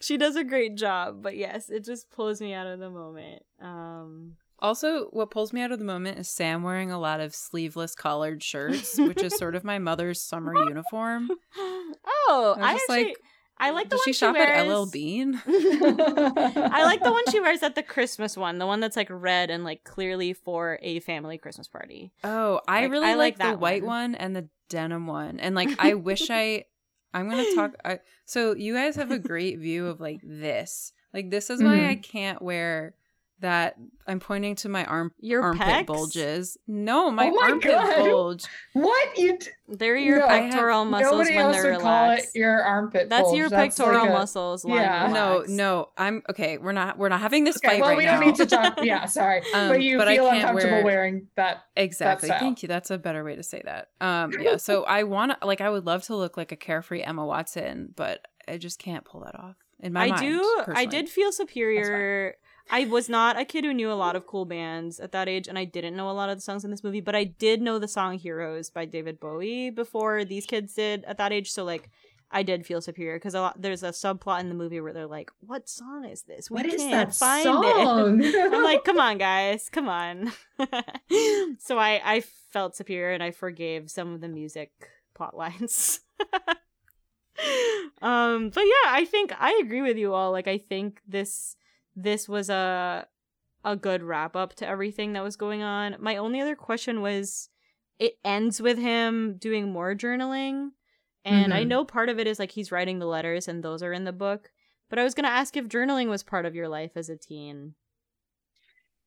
she does a great job, but yes, it just pulls me out of the moment. Um Also, what pulls me out of the moment is Sam wearing a lot of sleeveless collared shirts, which is sort of my mother's summer uniform. Oh, I I, actually like, I like the one she shop wears. at LL Bean? I like the one she wears at the Christmas one, the one that's like red and like clearly for a family Christmas party. Oh, I Like, really I like, like the that white one. one. and the denim one. And like I wish I I'm going to talk I, so you guys have a great view of like this. Like this is why I mm-hmm. can't wear that I'm pointing to my arm Your armpit pecs? bulges. No, my, Oh my armpit God. bulge. what you? d- They're your No, I have- pectoral muscles Nobody when else they're would call it your armpit. That's bulge. your That's pectoral like a- muscles. Yeah. you're No, no. I'm okay, we're not we're not having this Okay, fight well, right we don't need to talk. Yeah, sorry, Um, but you but I feel can't uncomfortable wear- wearing that. Exactly. style. Thank you. That's a better way to say that. Um yeah, so I want to like I would love to look like a carefree Emma Watson, but I just can't pull that off. In my I mind, do. I did feel superior. I was not a kid who knew a lot of cool bands at that age, and I didn't know a lot of the songs in this movie. But I did know the song "Heroes" by David Bowie before these kids did at that age. So like, I did feel superior because a lot there's a subplot in the movie where they're like, "What song is this? We What is can't that find it." song? I'm like, come on, guys, come on. so I I felt superior and I forgave some of the music plot lines. um, but yeah, I think I agree with you all. Like, I think this this was a a good wrap up to everything that was going on. My only other question was, it ends with him doing more journaling, and I Mhm. know part of it is like he's writing the letters, and those are in the book. But I was gonna ask if journaling was part of your life as a teen.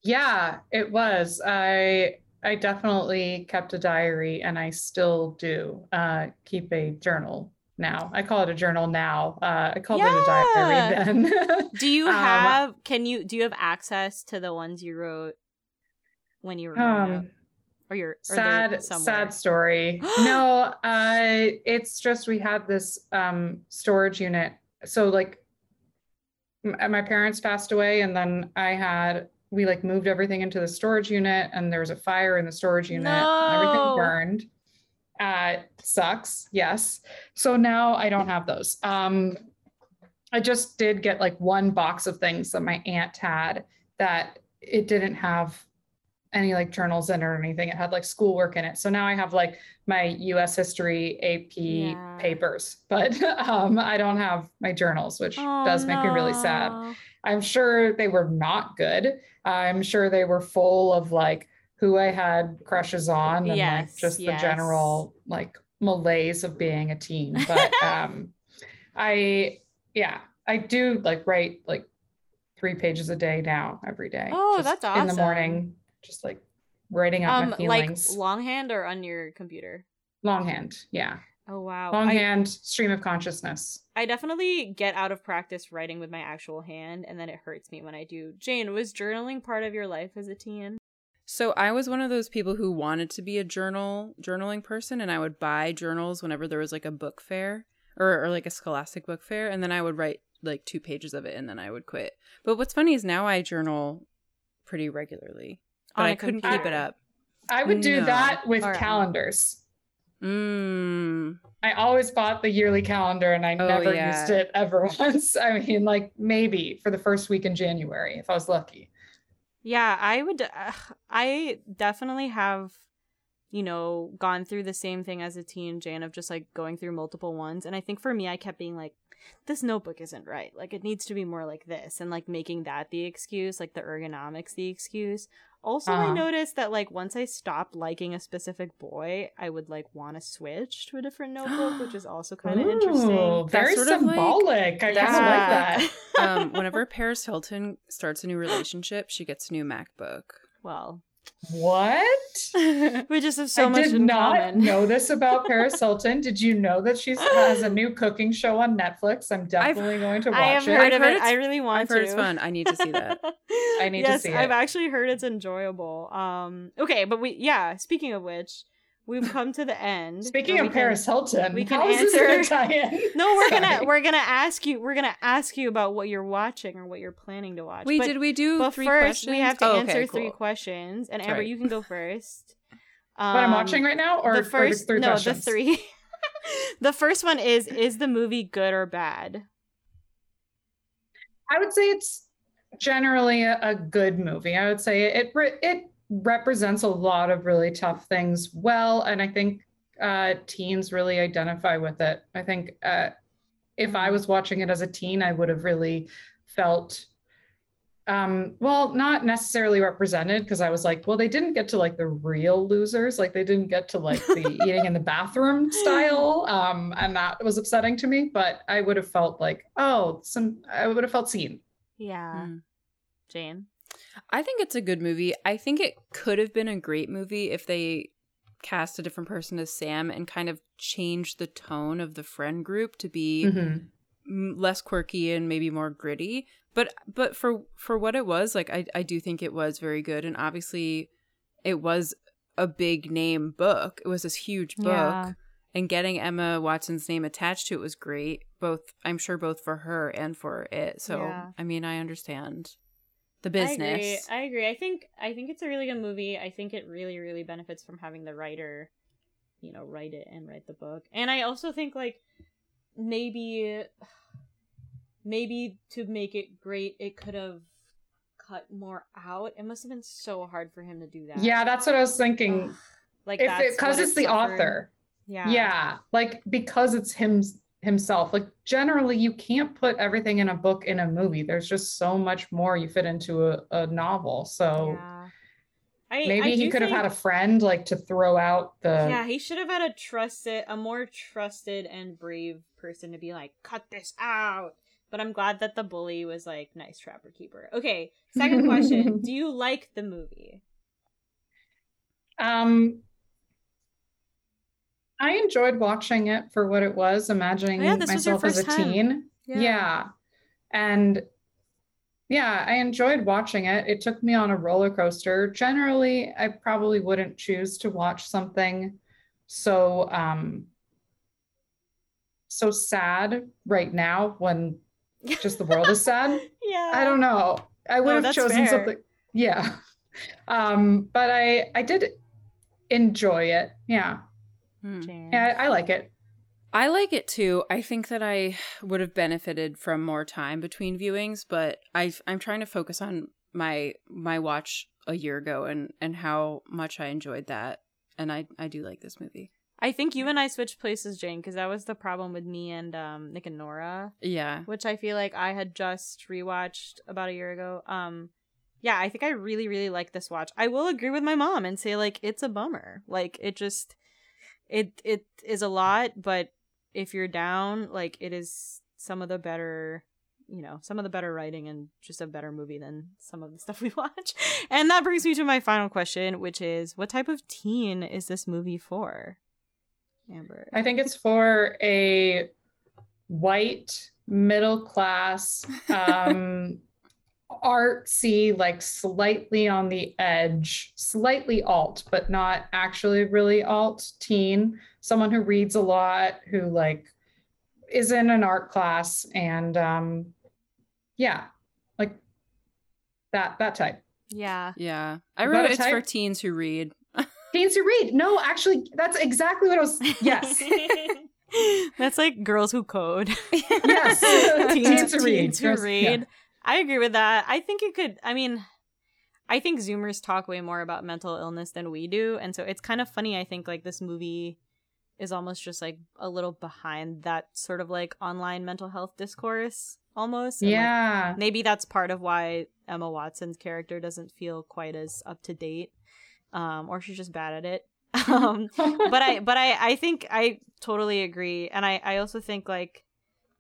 Yeah, it was. I I definitely kept a diary and I still do uh keep a journal now. I call it a journal now. Uh I called it a diary then. Do you Um, have can you do you have access to the ones you wrote when you were um or your sad sad story. no, uh it's just we had this um storage unit. So like m- my parents passed away and then I had we like moved everything into the storage unit and there was a fire in the storage unit and everything burned. Uh sucks, yes. So now I don't have those. Um I just did get like one box of things that my aunt had that it didn't have any like journals in it or anything. It had like schoolwork in it. So now I have like my US history AP Yeah. papers, but um I don't have my journals, which Oh, does make me really sad. I'm sure they were not good. I'm sure they were full of like who I had crushes on and like Yes, just the general like malaise of being a teen. But um I yeah, I do like write like three pages a day now every day. Oh, that's In the morning, just like writing out Um my like feelings. longhand or on your computer? longhand, yeah. Oh wow. I, Longhand stream of consciousness. I definitely get out of practice writing with my actual hand and then it hurts me when I do. Jane, was journaling part of your life as a teen? So I was one of those people who wanted to be a journal journaling person and I would buy journals whenever there was like a book fair or, or like a scholastic book fair and then I would write like two pages of it and then I would quit. But what's funny is now I journal pretty regularly. But On I a couldn't keep it up. I would do No. that with Alright. calendars. Mm. I always bought the yearly calendar and I Oh, never yeah. used it ever once. I mean, like maybe for the first week in January if I was lucky. Yeah, I would. Uh, I definitely have, you know, gone through the same thing as a teen, Jane, of just like going through multiple ones. And I think for me, I kept being like, this notebook isn't right. Like, it needs to be more like this. And like making that the excuse, like the ergonomics the excuse. Also, I Uh-huh. noticed that like once I stopped liking a specific boy, I would like want to switch to a different notebook, which is also kind of interesting. Very sort of like- symbolic. I kind of like that. Um, whenever Paris Hilton starts a new relationship, she gets a new MacBook. well, What? we just have so I much did in not common. know this about Paris Hilton. Did you know that she has a new cooking show on Netflix? I'm definitely going to watch I have it. heard I've of heard it. I really want I've heard to. it's fun. I need to see that. I need to yes, see I've actually heard it's enjoyable. Um, okay, but we yeah. Speaking of which, we've come to the end. Speaking of we can- Paris Hilton, we can how is this gonna answer- tie in? No, we're gonna we're gonna ask you. We're gonna ask you about what you're watching or what you're planning to watch. We but, did we do but three first questions? we have to Oh, answer okay, three questions. And Amber, right. you can go first. what I'm Um, watching right now, or the or first three no questions? the three. the first one is is the movie good or bad? I would say it's generally a, a good movie. I would say it it represents a lot of really tough things well, and I think uh, teens really identify with it. I think uh, if I was watching it as a teen, I would have really felt um well not necessarily represented because i was like well they didn't get to like the real losers like they didn't get to like the eating in the bathroom style um and that was upsetting to me but i would have felt like oh some i would have felt seen Yeah, Mm. Jane. I think it's a good movie. I think it could have been a great movie if they cast a different person as Sam and kind of changed the tone of the friend group to be Mhm. less quirky and maybe more gritty. But but for for what it was, like I I do think it was very good and obviously it was a big name book. It was this huge book Yeah. and getting Emma Watson's name attached to it was great. Both I'm sure both for her and for it. So Yeah. I mean, I understand the I agree. business. I agree. I think I think it's a really good movie. I think it really really benefits from having the writer, you know, write it and write the book. And I also think like maybe maybe to make it great, it could have cut more out. It must have been so hard for him to do that. yeah that's what i was thinking Ugh. like if because what it's it the suffered. author Yeah. yeah like because it's him himself like generally you can't put everything in a book in a movie there's just so much more you fit into a, a novel so Yeah. I, maybe I he could have had a friend like to throw out the yeah, he should have had a trusted, a more trusted and brave person to be like, cut this out. But I'm glad that the bully was like, nice trapper keeper. Okay, second question: Do you like the movie? um i enjoyed watching it for what it was imagining Oh, yeah, myself as a time. teen. Yeah. and yeah i enjoyed watching it. It took me on a roller coaster. Generally i probably wouldn't choose to watch something so um so sad right now when just the world is sad. Yeah. i don't know. I would Oh, have chosen fair. something yeah. Um but i i did enjoy it. Yeah Jane. yeah i like it I like it too. I think that I would have benefited from more time between viewings, but I I'm trying to focus on my my watch a year ago and and how much I enjoyed that. And I I do like this movie. I think you and I switched places, Jane, because that was the problem with me and um, Nick and Norah, Yeah. which I feel like I had just rewatched about a year ago. Um, yeah, I think I really, really like this watch. I will agree with my mom and say like it's a bummer. Like it just, it it is a lot, but if you're down, like it is some of the better, you know, some of the better writing and just a better movie than some of the stuff we watch. And that brings me to my final question, which is, what type of teen is this movie for? Amber. I think it's for a white middle class um artsy like slightly on the edge slightly alt but not actually really alt teen someone who reads a lot who like is in an art class and um yeah like that that type Yeah. Yeah. I wrote a it's for teens who read. teens who read no actually that's exactly what i was yes That's like girls who code. Yes. teens, Teens who read. teens who read. yeah. I agree with that. I think it could. I mean, I think Zoomers talk way more about mental illness than we do, and so it's kind of funny. I think like this movie is almost just like a little behind that sort of like online mental health discourse, almost. and, like, yeah maybe that's part of why Emma Watson's character doesn't feel quite as up to date, um, or she's just bad at it. um, but I but I I think I totally agree, and I I also think like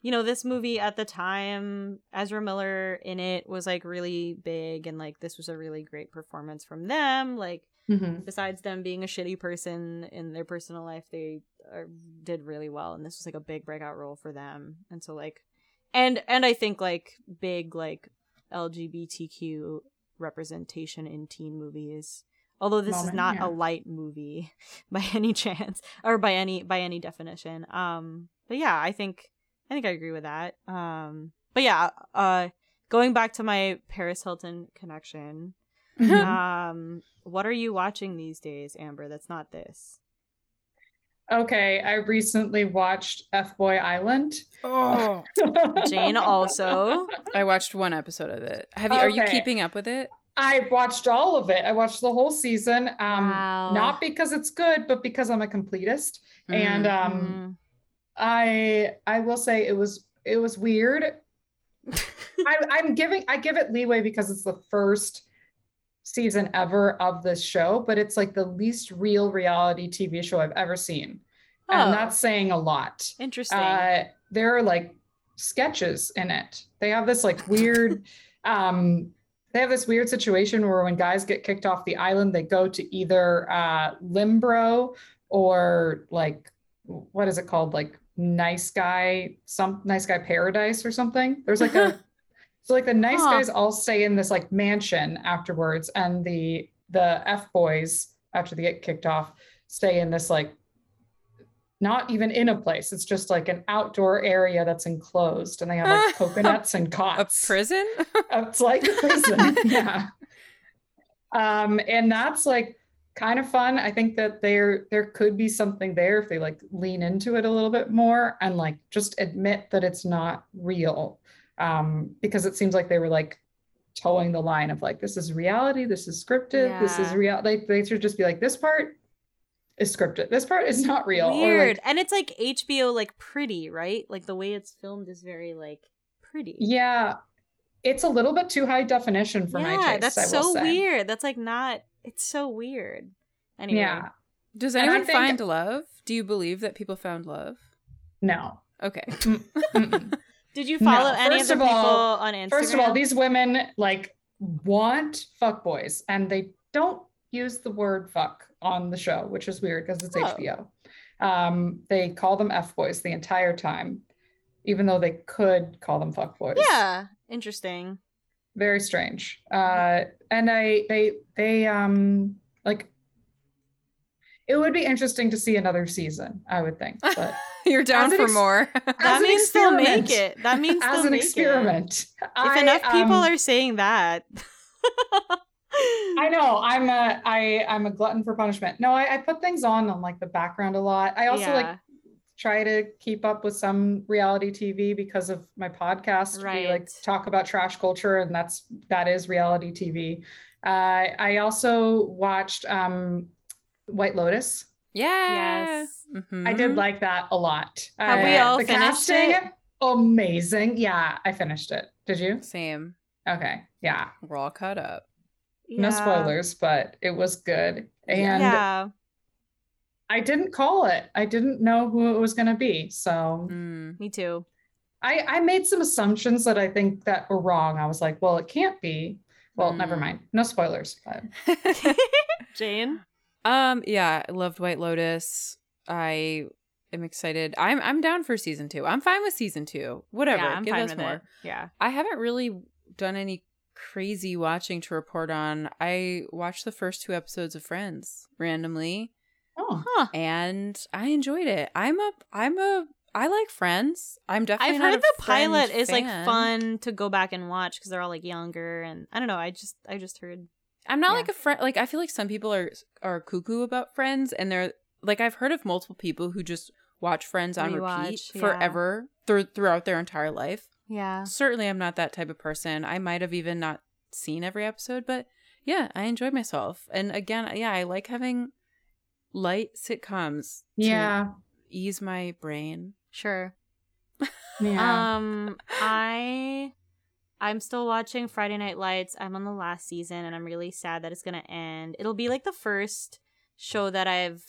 you know, this movie at the time, Ezra Miller in it was like really big, and like this was a really great performance from them. Like, Mhm. besides them being a shitty person in their personal life, they uh, did really well, and this was like a big breakout role for them. And so, like, and and I think like big like LGBTQ representation in teen movies. Although this is not yeah. a light movie by any chance or by any by any definition. Um but yeah, I think I think I agree with that. Um but yeah, uh going back to my Paris Hilton connection. Mhm. um what are you watching these days, Amber? That's not this. Okay, I recently watched F Boy Island. Oh, Jane also. I watched one episode of it. Have you? Are you keeping up with it? I watched all of it. I watched the whole season. Um, Wow. not because it's good, but because I'm a completist. And Mm. um, Mhm. I I will say it was it was weird. I, I'm giving I give it leeway because it's the first season ever of this show, but it's like the least real reality TV show I've ever seen, Oh. and that's saying a lot. Interesting. Uh, there are like sketches in it. They have this like weird, um, they have this weird situation where when guys get kicked off the island, they go to either uh, Limbro or like what is it called, like nice guy, some nice guy paradise or something. There's like a so like the nice Huh. guys all stay in this like mansion afterwards, and the the F boys after they get kicked off stay in this like not even in a place. It's just like an outdoor area that's enclosed, and they have like coconuts and cots. A prison? It's like a prison, yeah. Um, and that's like kind of fun. I think that there there could be something there if they like lean into it a little bit more and like just admit that it's not real. Um, because it seems like they were like towing the line of like this is reality, this is scripted, this is real. Like they should just be like this part is scripted, this part is not real. or, like, Weird. and it's like HBO like pretty, right? Like the way it's filmed is very like pretty. Yeah, it's a little bit too high definition for my yeah, taste. that's so say. weird. That's like not it's so weird. Anyway. Yeah, Does And I anyone think- find love? Do you believe that people found love? no. Okay. Did you follow No, any of first the of people all- on Instagram? First of all, these women like want fuckboys, and they don't use the word fuck on the show, which is weird because it's Oh. HBO. Um, they call them f boys the entire time, even though they could call them fuck boys. Yeah. Interesting. Very strange. Uh, and I they they um like it would be interesting to see another season. I would think, but You're down an for ex- more. That means they'll make it. That means as they'll an make it. experiment, If I, enough people um, are saying that. I know I'm a I I'm a glutton for punishment. No, I, I put things on on like the background a lot. I also like Yeah. Try to keep up with some reality TV because of my podcast. We like Right. talk about trash culture, and that's that is reality TV. Uh, I also watched um, White Lotus. yeah. Yes. Mhm. I did like that a lot. Have we Uh, all the finished casting, it? Amazing. Yeah, I finished it. Did you? Same. Okay. Yeah. We're all caught up. No spoilers, but it was good. And yeah. I didn't call it. I didn't know who it was going to be. So Mm. Me too. I, I made some assumptions that I think that were wrong. I was like, well, it can't be. Well, never Mm. mind. No spoilers. But Jane? um. Yeah. I loved White Lotus. I am excited. I'm I'm down for season two. I'm fine with season two. Whatever. Yeah, I'm Give fine us with more. it. Yeah. I haven't really done any crazy watching to report on. I watched the first two episodes of Friends randomly oh, Huh. and I enjoyed it. I'm a I'm a I like Friends. I'm definitely I've heard the pilot is like fun to go back and watch because they're all like younger and I don't know. I just I just heard. I'm not Yeah. like a friend like I feel like some people are are cuckoo about Friends and they're like I've heard of multiple people who just watch Friends on repeat Rewatch, yeah. forever through throughout their entire life. Yeah. Certainly I'm not that type of person. I might have even not seen every episode, but yeah, I enjoyed myself. And again, yeah, I like having light sitcoms to yeah. ease my brain. Sure. Yeah. Um, I I'm still watching Friday Night Lights. I'm on the last season, and I'm really sad that it's gonna end. It'll be like the first show that I've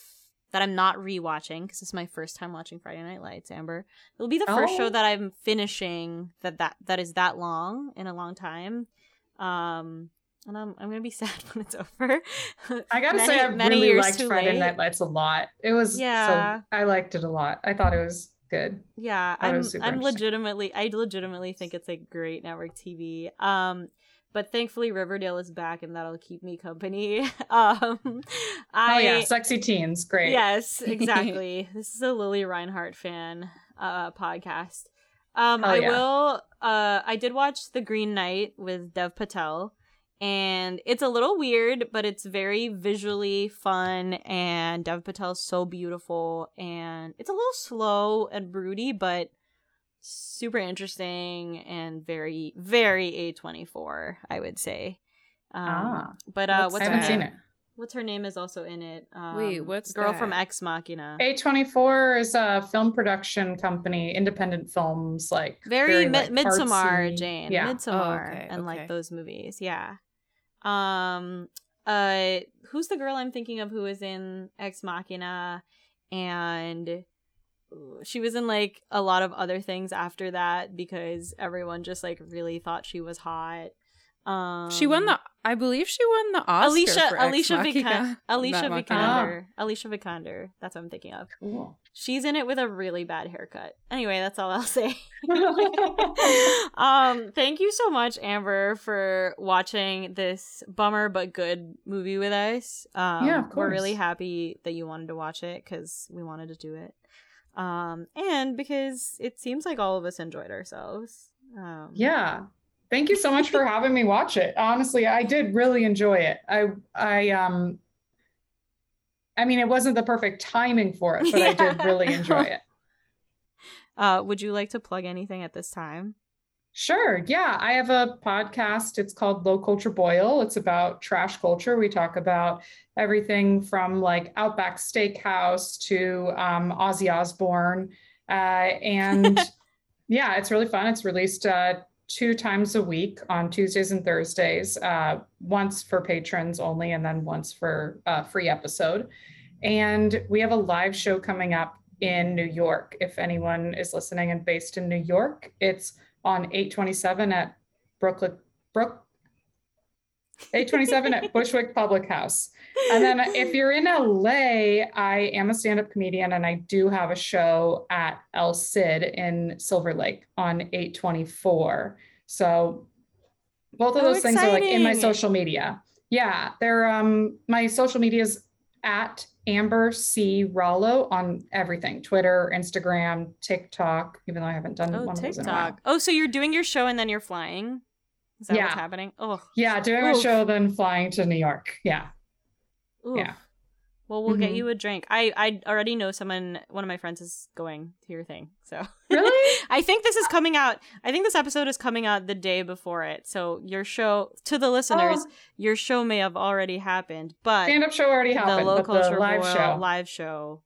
that I'm not rewatching because this is my first time watching Friday Night Lights. Amber, it'll be the first Oh. show that I'm finishing that that that is that long in a long time. Um, and I'm I'm gonna be sad when it's over. I gotta Many- say, I many really liked Friday late. Night Lights a lot. It was Yeah. so I liked it a lot. I thought it was good. Yeah, I'm I'm legitimately I legitimately think it's a great network TV. Um but thankfully Riverdale is back and that'll keep me company. Um oh yeah, sexy teens, great. Yes, exactly. this is a Lili Reinhart fan uh podcast. Um Hell I yeah. will uh I did watch The Green Knight with Dev Patel and it's a little weird, but it's very visually fun and Dev Patel is so beautiful and it's a little slow and broody, but super interesting and very very A24, I would say. Um, Ah. but uh What's I her haven't seen name? it. What's her name is also in it. Um, Wait, what's girl from that? Ex Machina? A24 is a film production company, independent films, like Very, like, mi- Midsommar, artsy. Jane. Yeah. Midsommar, Oh, okay, and like those movies. Yeah. Um. Uh. Who's the girl I'm thinking of who is in Ex Machina, and she was in like a lot of other things after that because everyone just like really thought she was hot. Um, she won the. I believe she won the Oscar. Alicia for Ex Alicia Machina. Vikander. Alicia Not Machina. Vikander. Alicia Vikander. That's what I'm thinking of. Cool. She's in it with a really bad haircut. Anyway, that's all I'll say. um, thank you so much, Amber, for watching this bummer but good movie with us. Um, Yeah, of course. We're really happy that you wanted to watch it because we wanted to do it. Um, and because it seems like all of us enjoyed ourselves. Um, yeah. Thank you so much for having me watch it. Honestly, I did really enjoy it. I I um I mean it wasn't the perfect timing for it, but I did really enjoy it. Uh, would you like to plug anything at this time? Sure. Yeah. I have a podcast. It's called Low Culture Boil. It's about trash culture. We talk about everything from like Outback Steakhouse to um, Ozzy Osbourne. Uh, and yeah, it's really fun. It's released uh, two times a week on Tuesdays and Thursdays, uh, once for patrons only, and then once for a free episode. And we have a live show coming up in New York. If anyone is listening and based in New York, it's on 827 at Brooklyn Brook 827 at Bushwick Public House. And then if you're in LA, I am a stand-up comedian and I do have a show at El Cid in Silver Lake on 824. So both of Oh, those things are like in my social media. Yeah, they're um my social media is at Amber C Rollo on everything Twitter, Instagram, TikTok, even though I haven't done Oh, one of those in a while. TikTok. Oh, so you're doing your show and then you're flying? Is that what's Yeah. happening? Oh, Yeah, doing a show, then flying to New York. Yeah. oof. Yeah. Well, we'll get Mhm. you a drink. I I already know someone. One of my friends is going to your thing, so Really? I think this is coming out. I think this episode is coming out the day before it. So your show to the listeners, Oh, your show may have already happened, but stand-up show already the happened, the culture live show. live show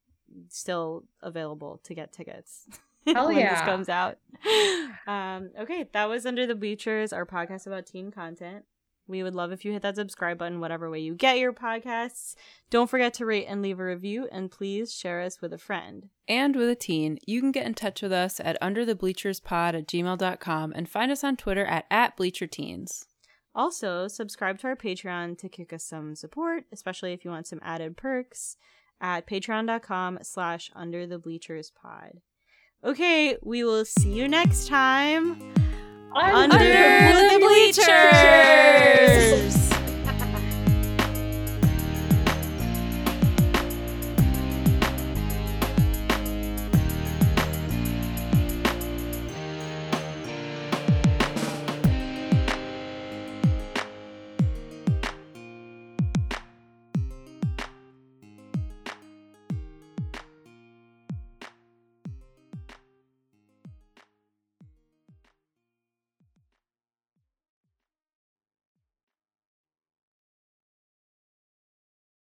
still available to get tickets. Hell when this yeah. comes out. Um, okay, that was Under the Bleachers, our podcast about teen content. We would love if you hit that subscribe button, whatever way you get your podcasts. Don't forget to rate and leave a review, and please share us with a friend. And with a teen, you can get in touch with us at underthebleacherspod at gmail.com and find us on Twitter at, at bleacherteens. Also, subscribe to our Patreon to kick us some support, especially if you want some added perks at patreon.com slash under the bleachers pod. Okay, we will see you next time. Under, the bleachers.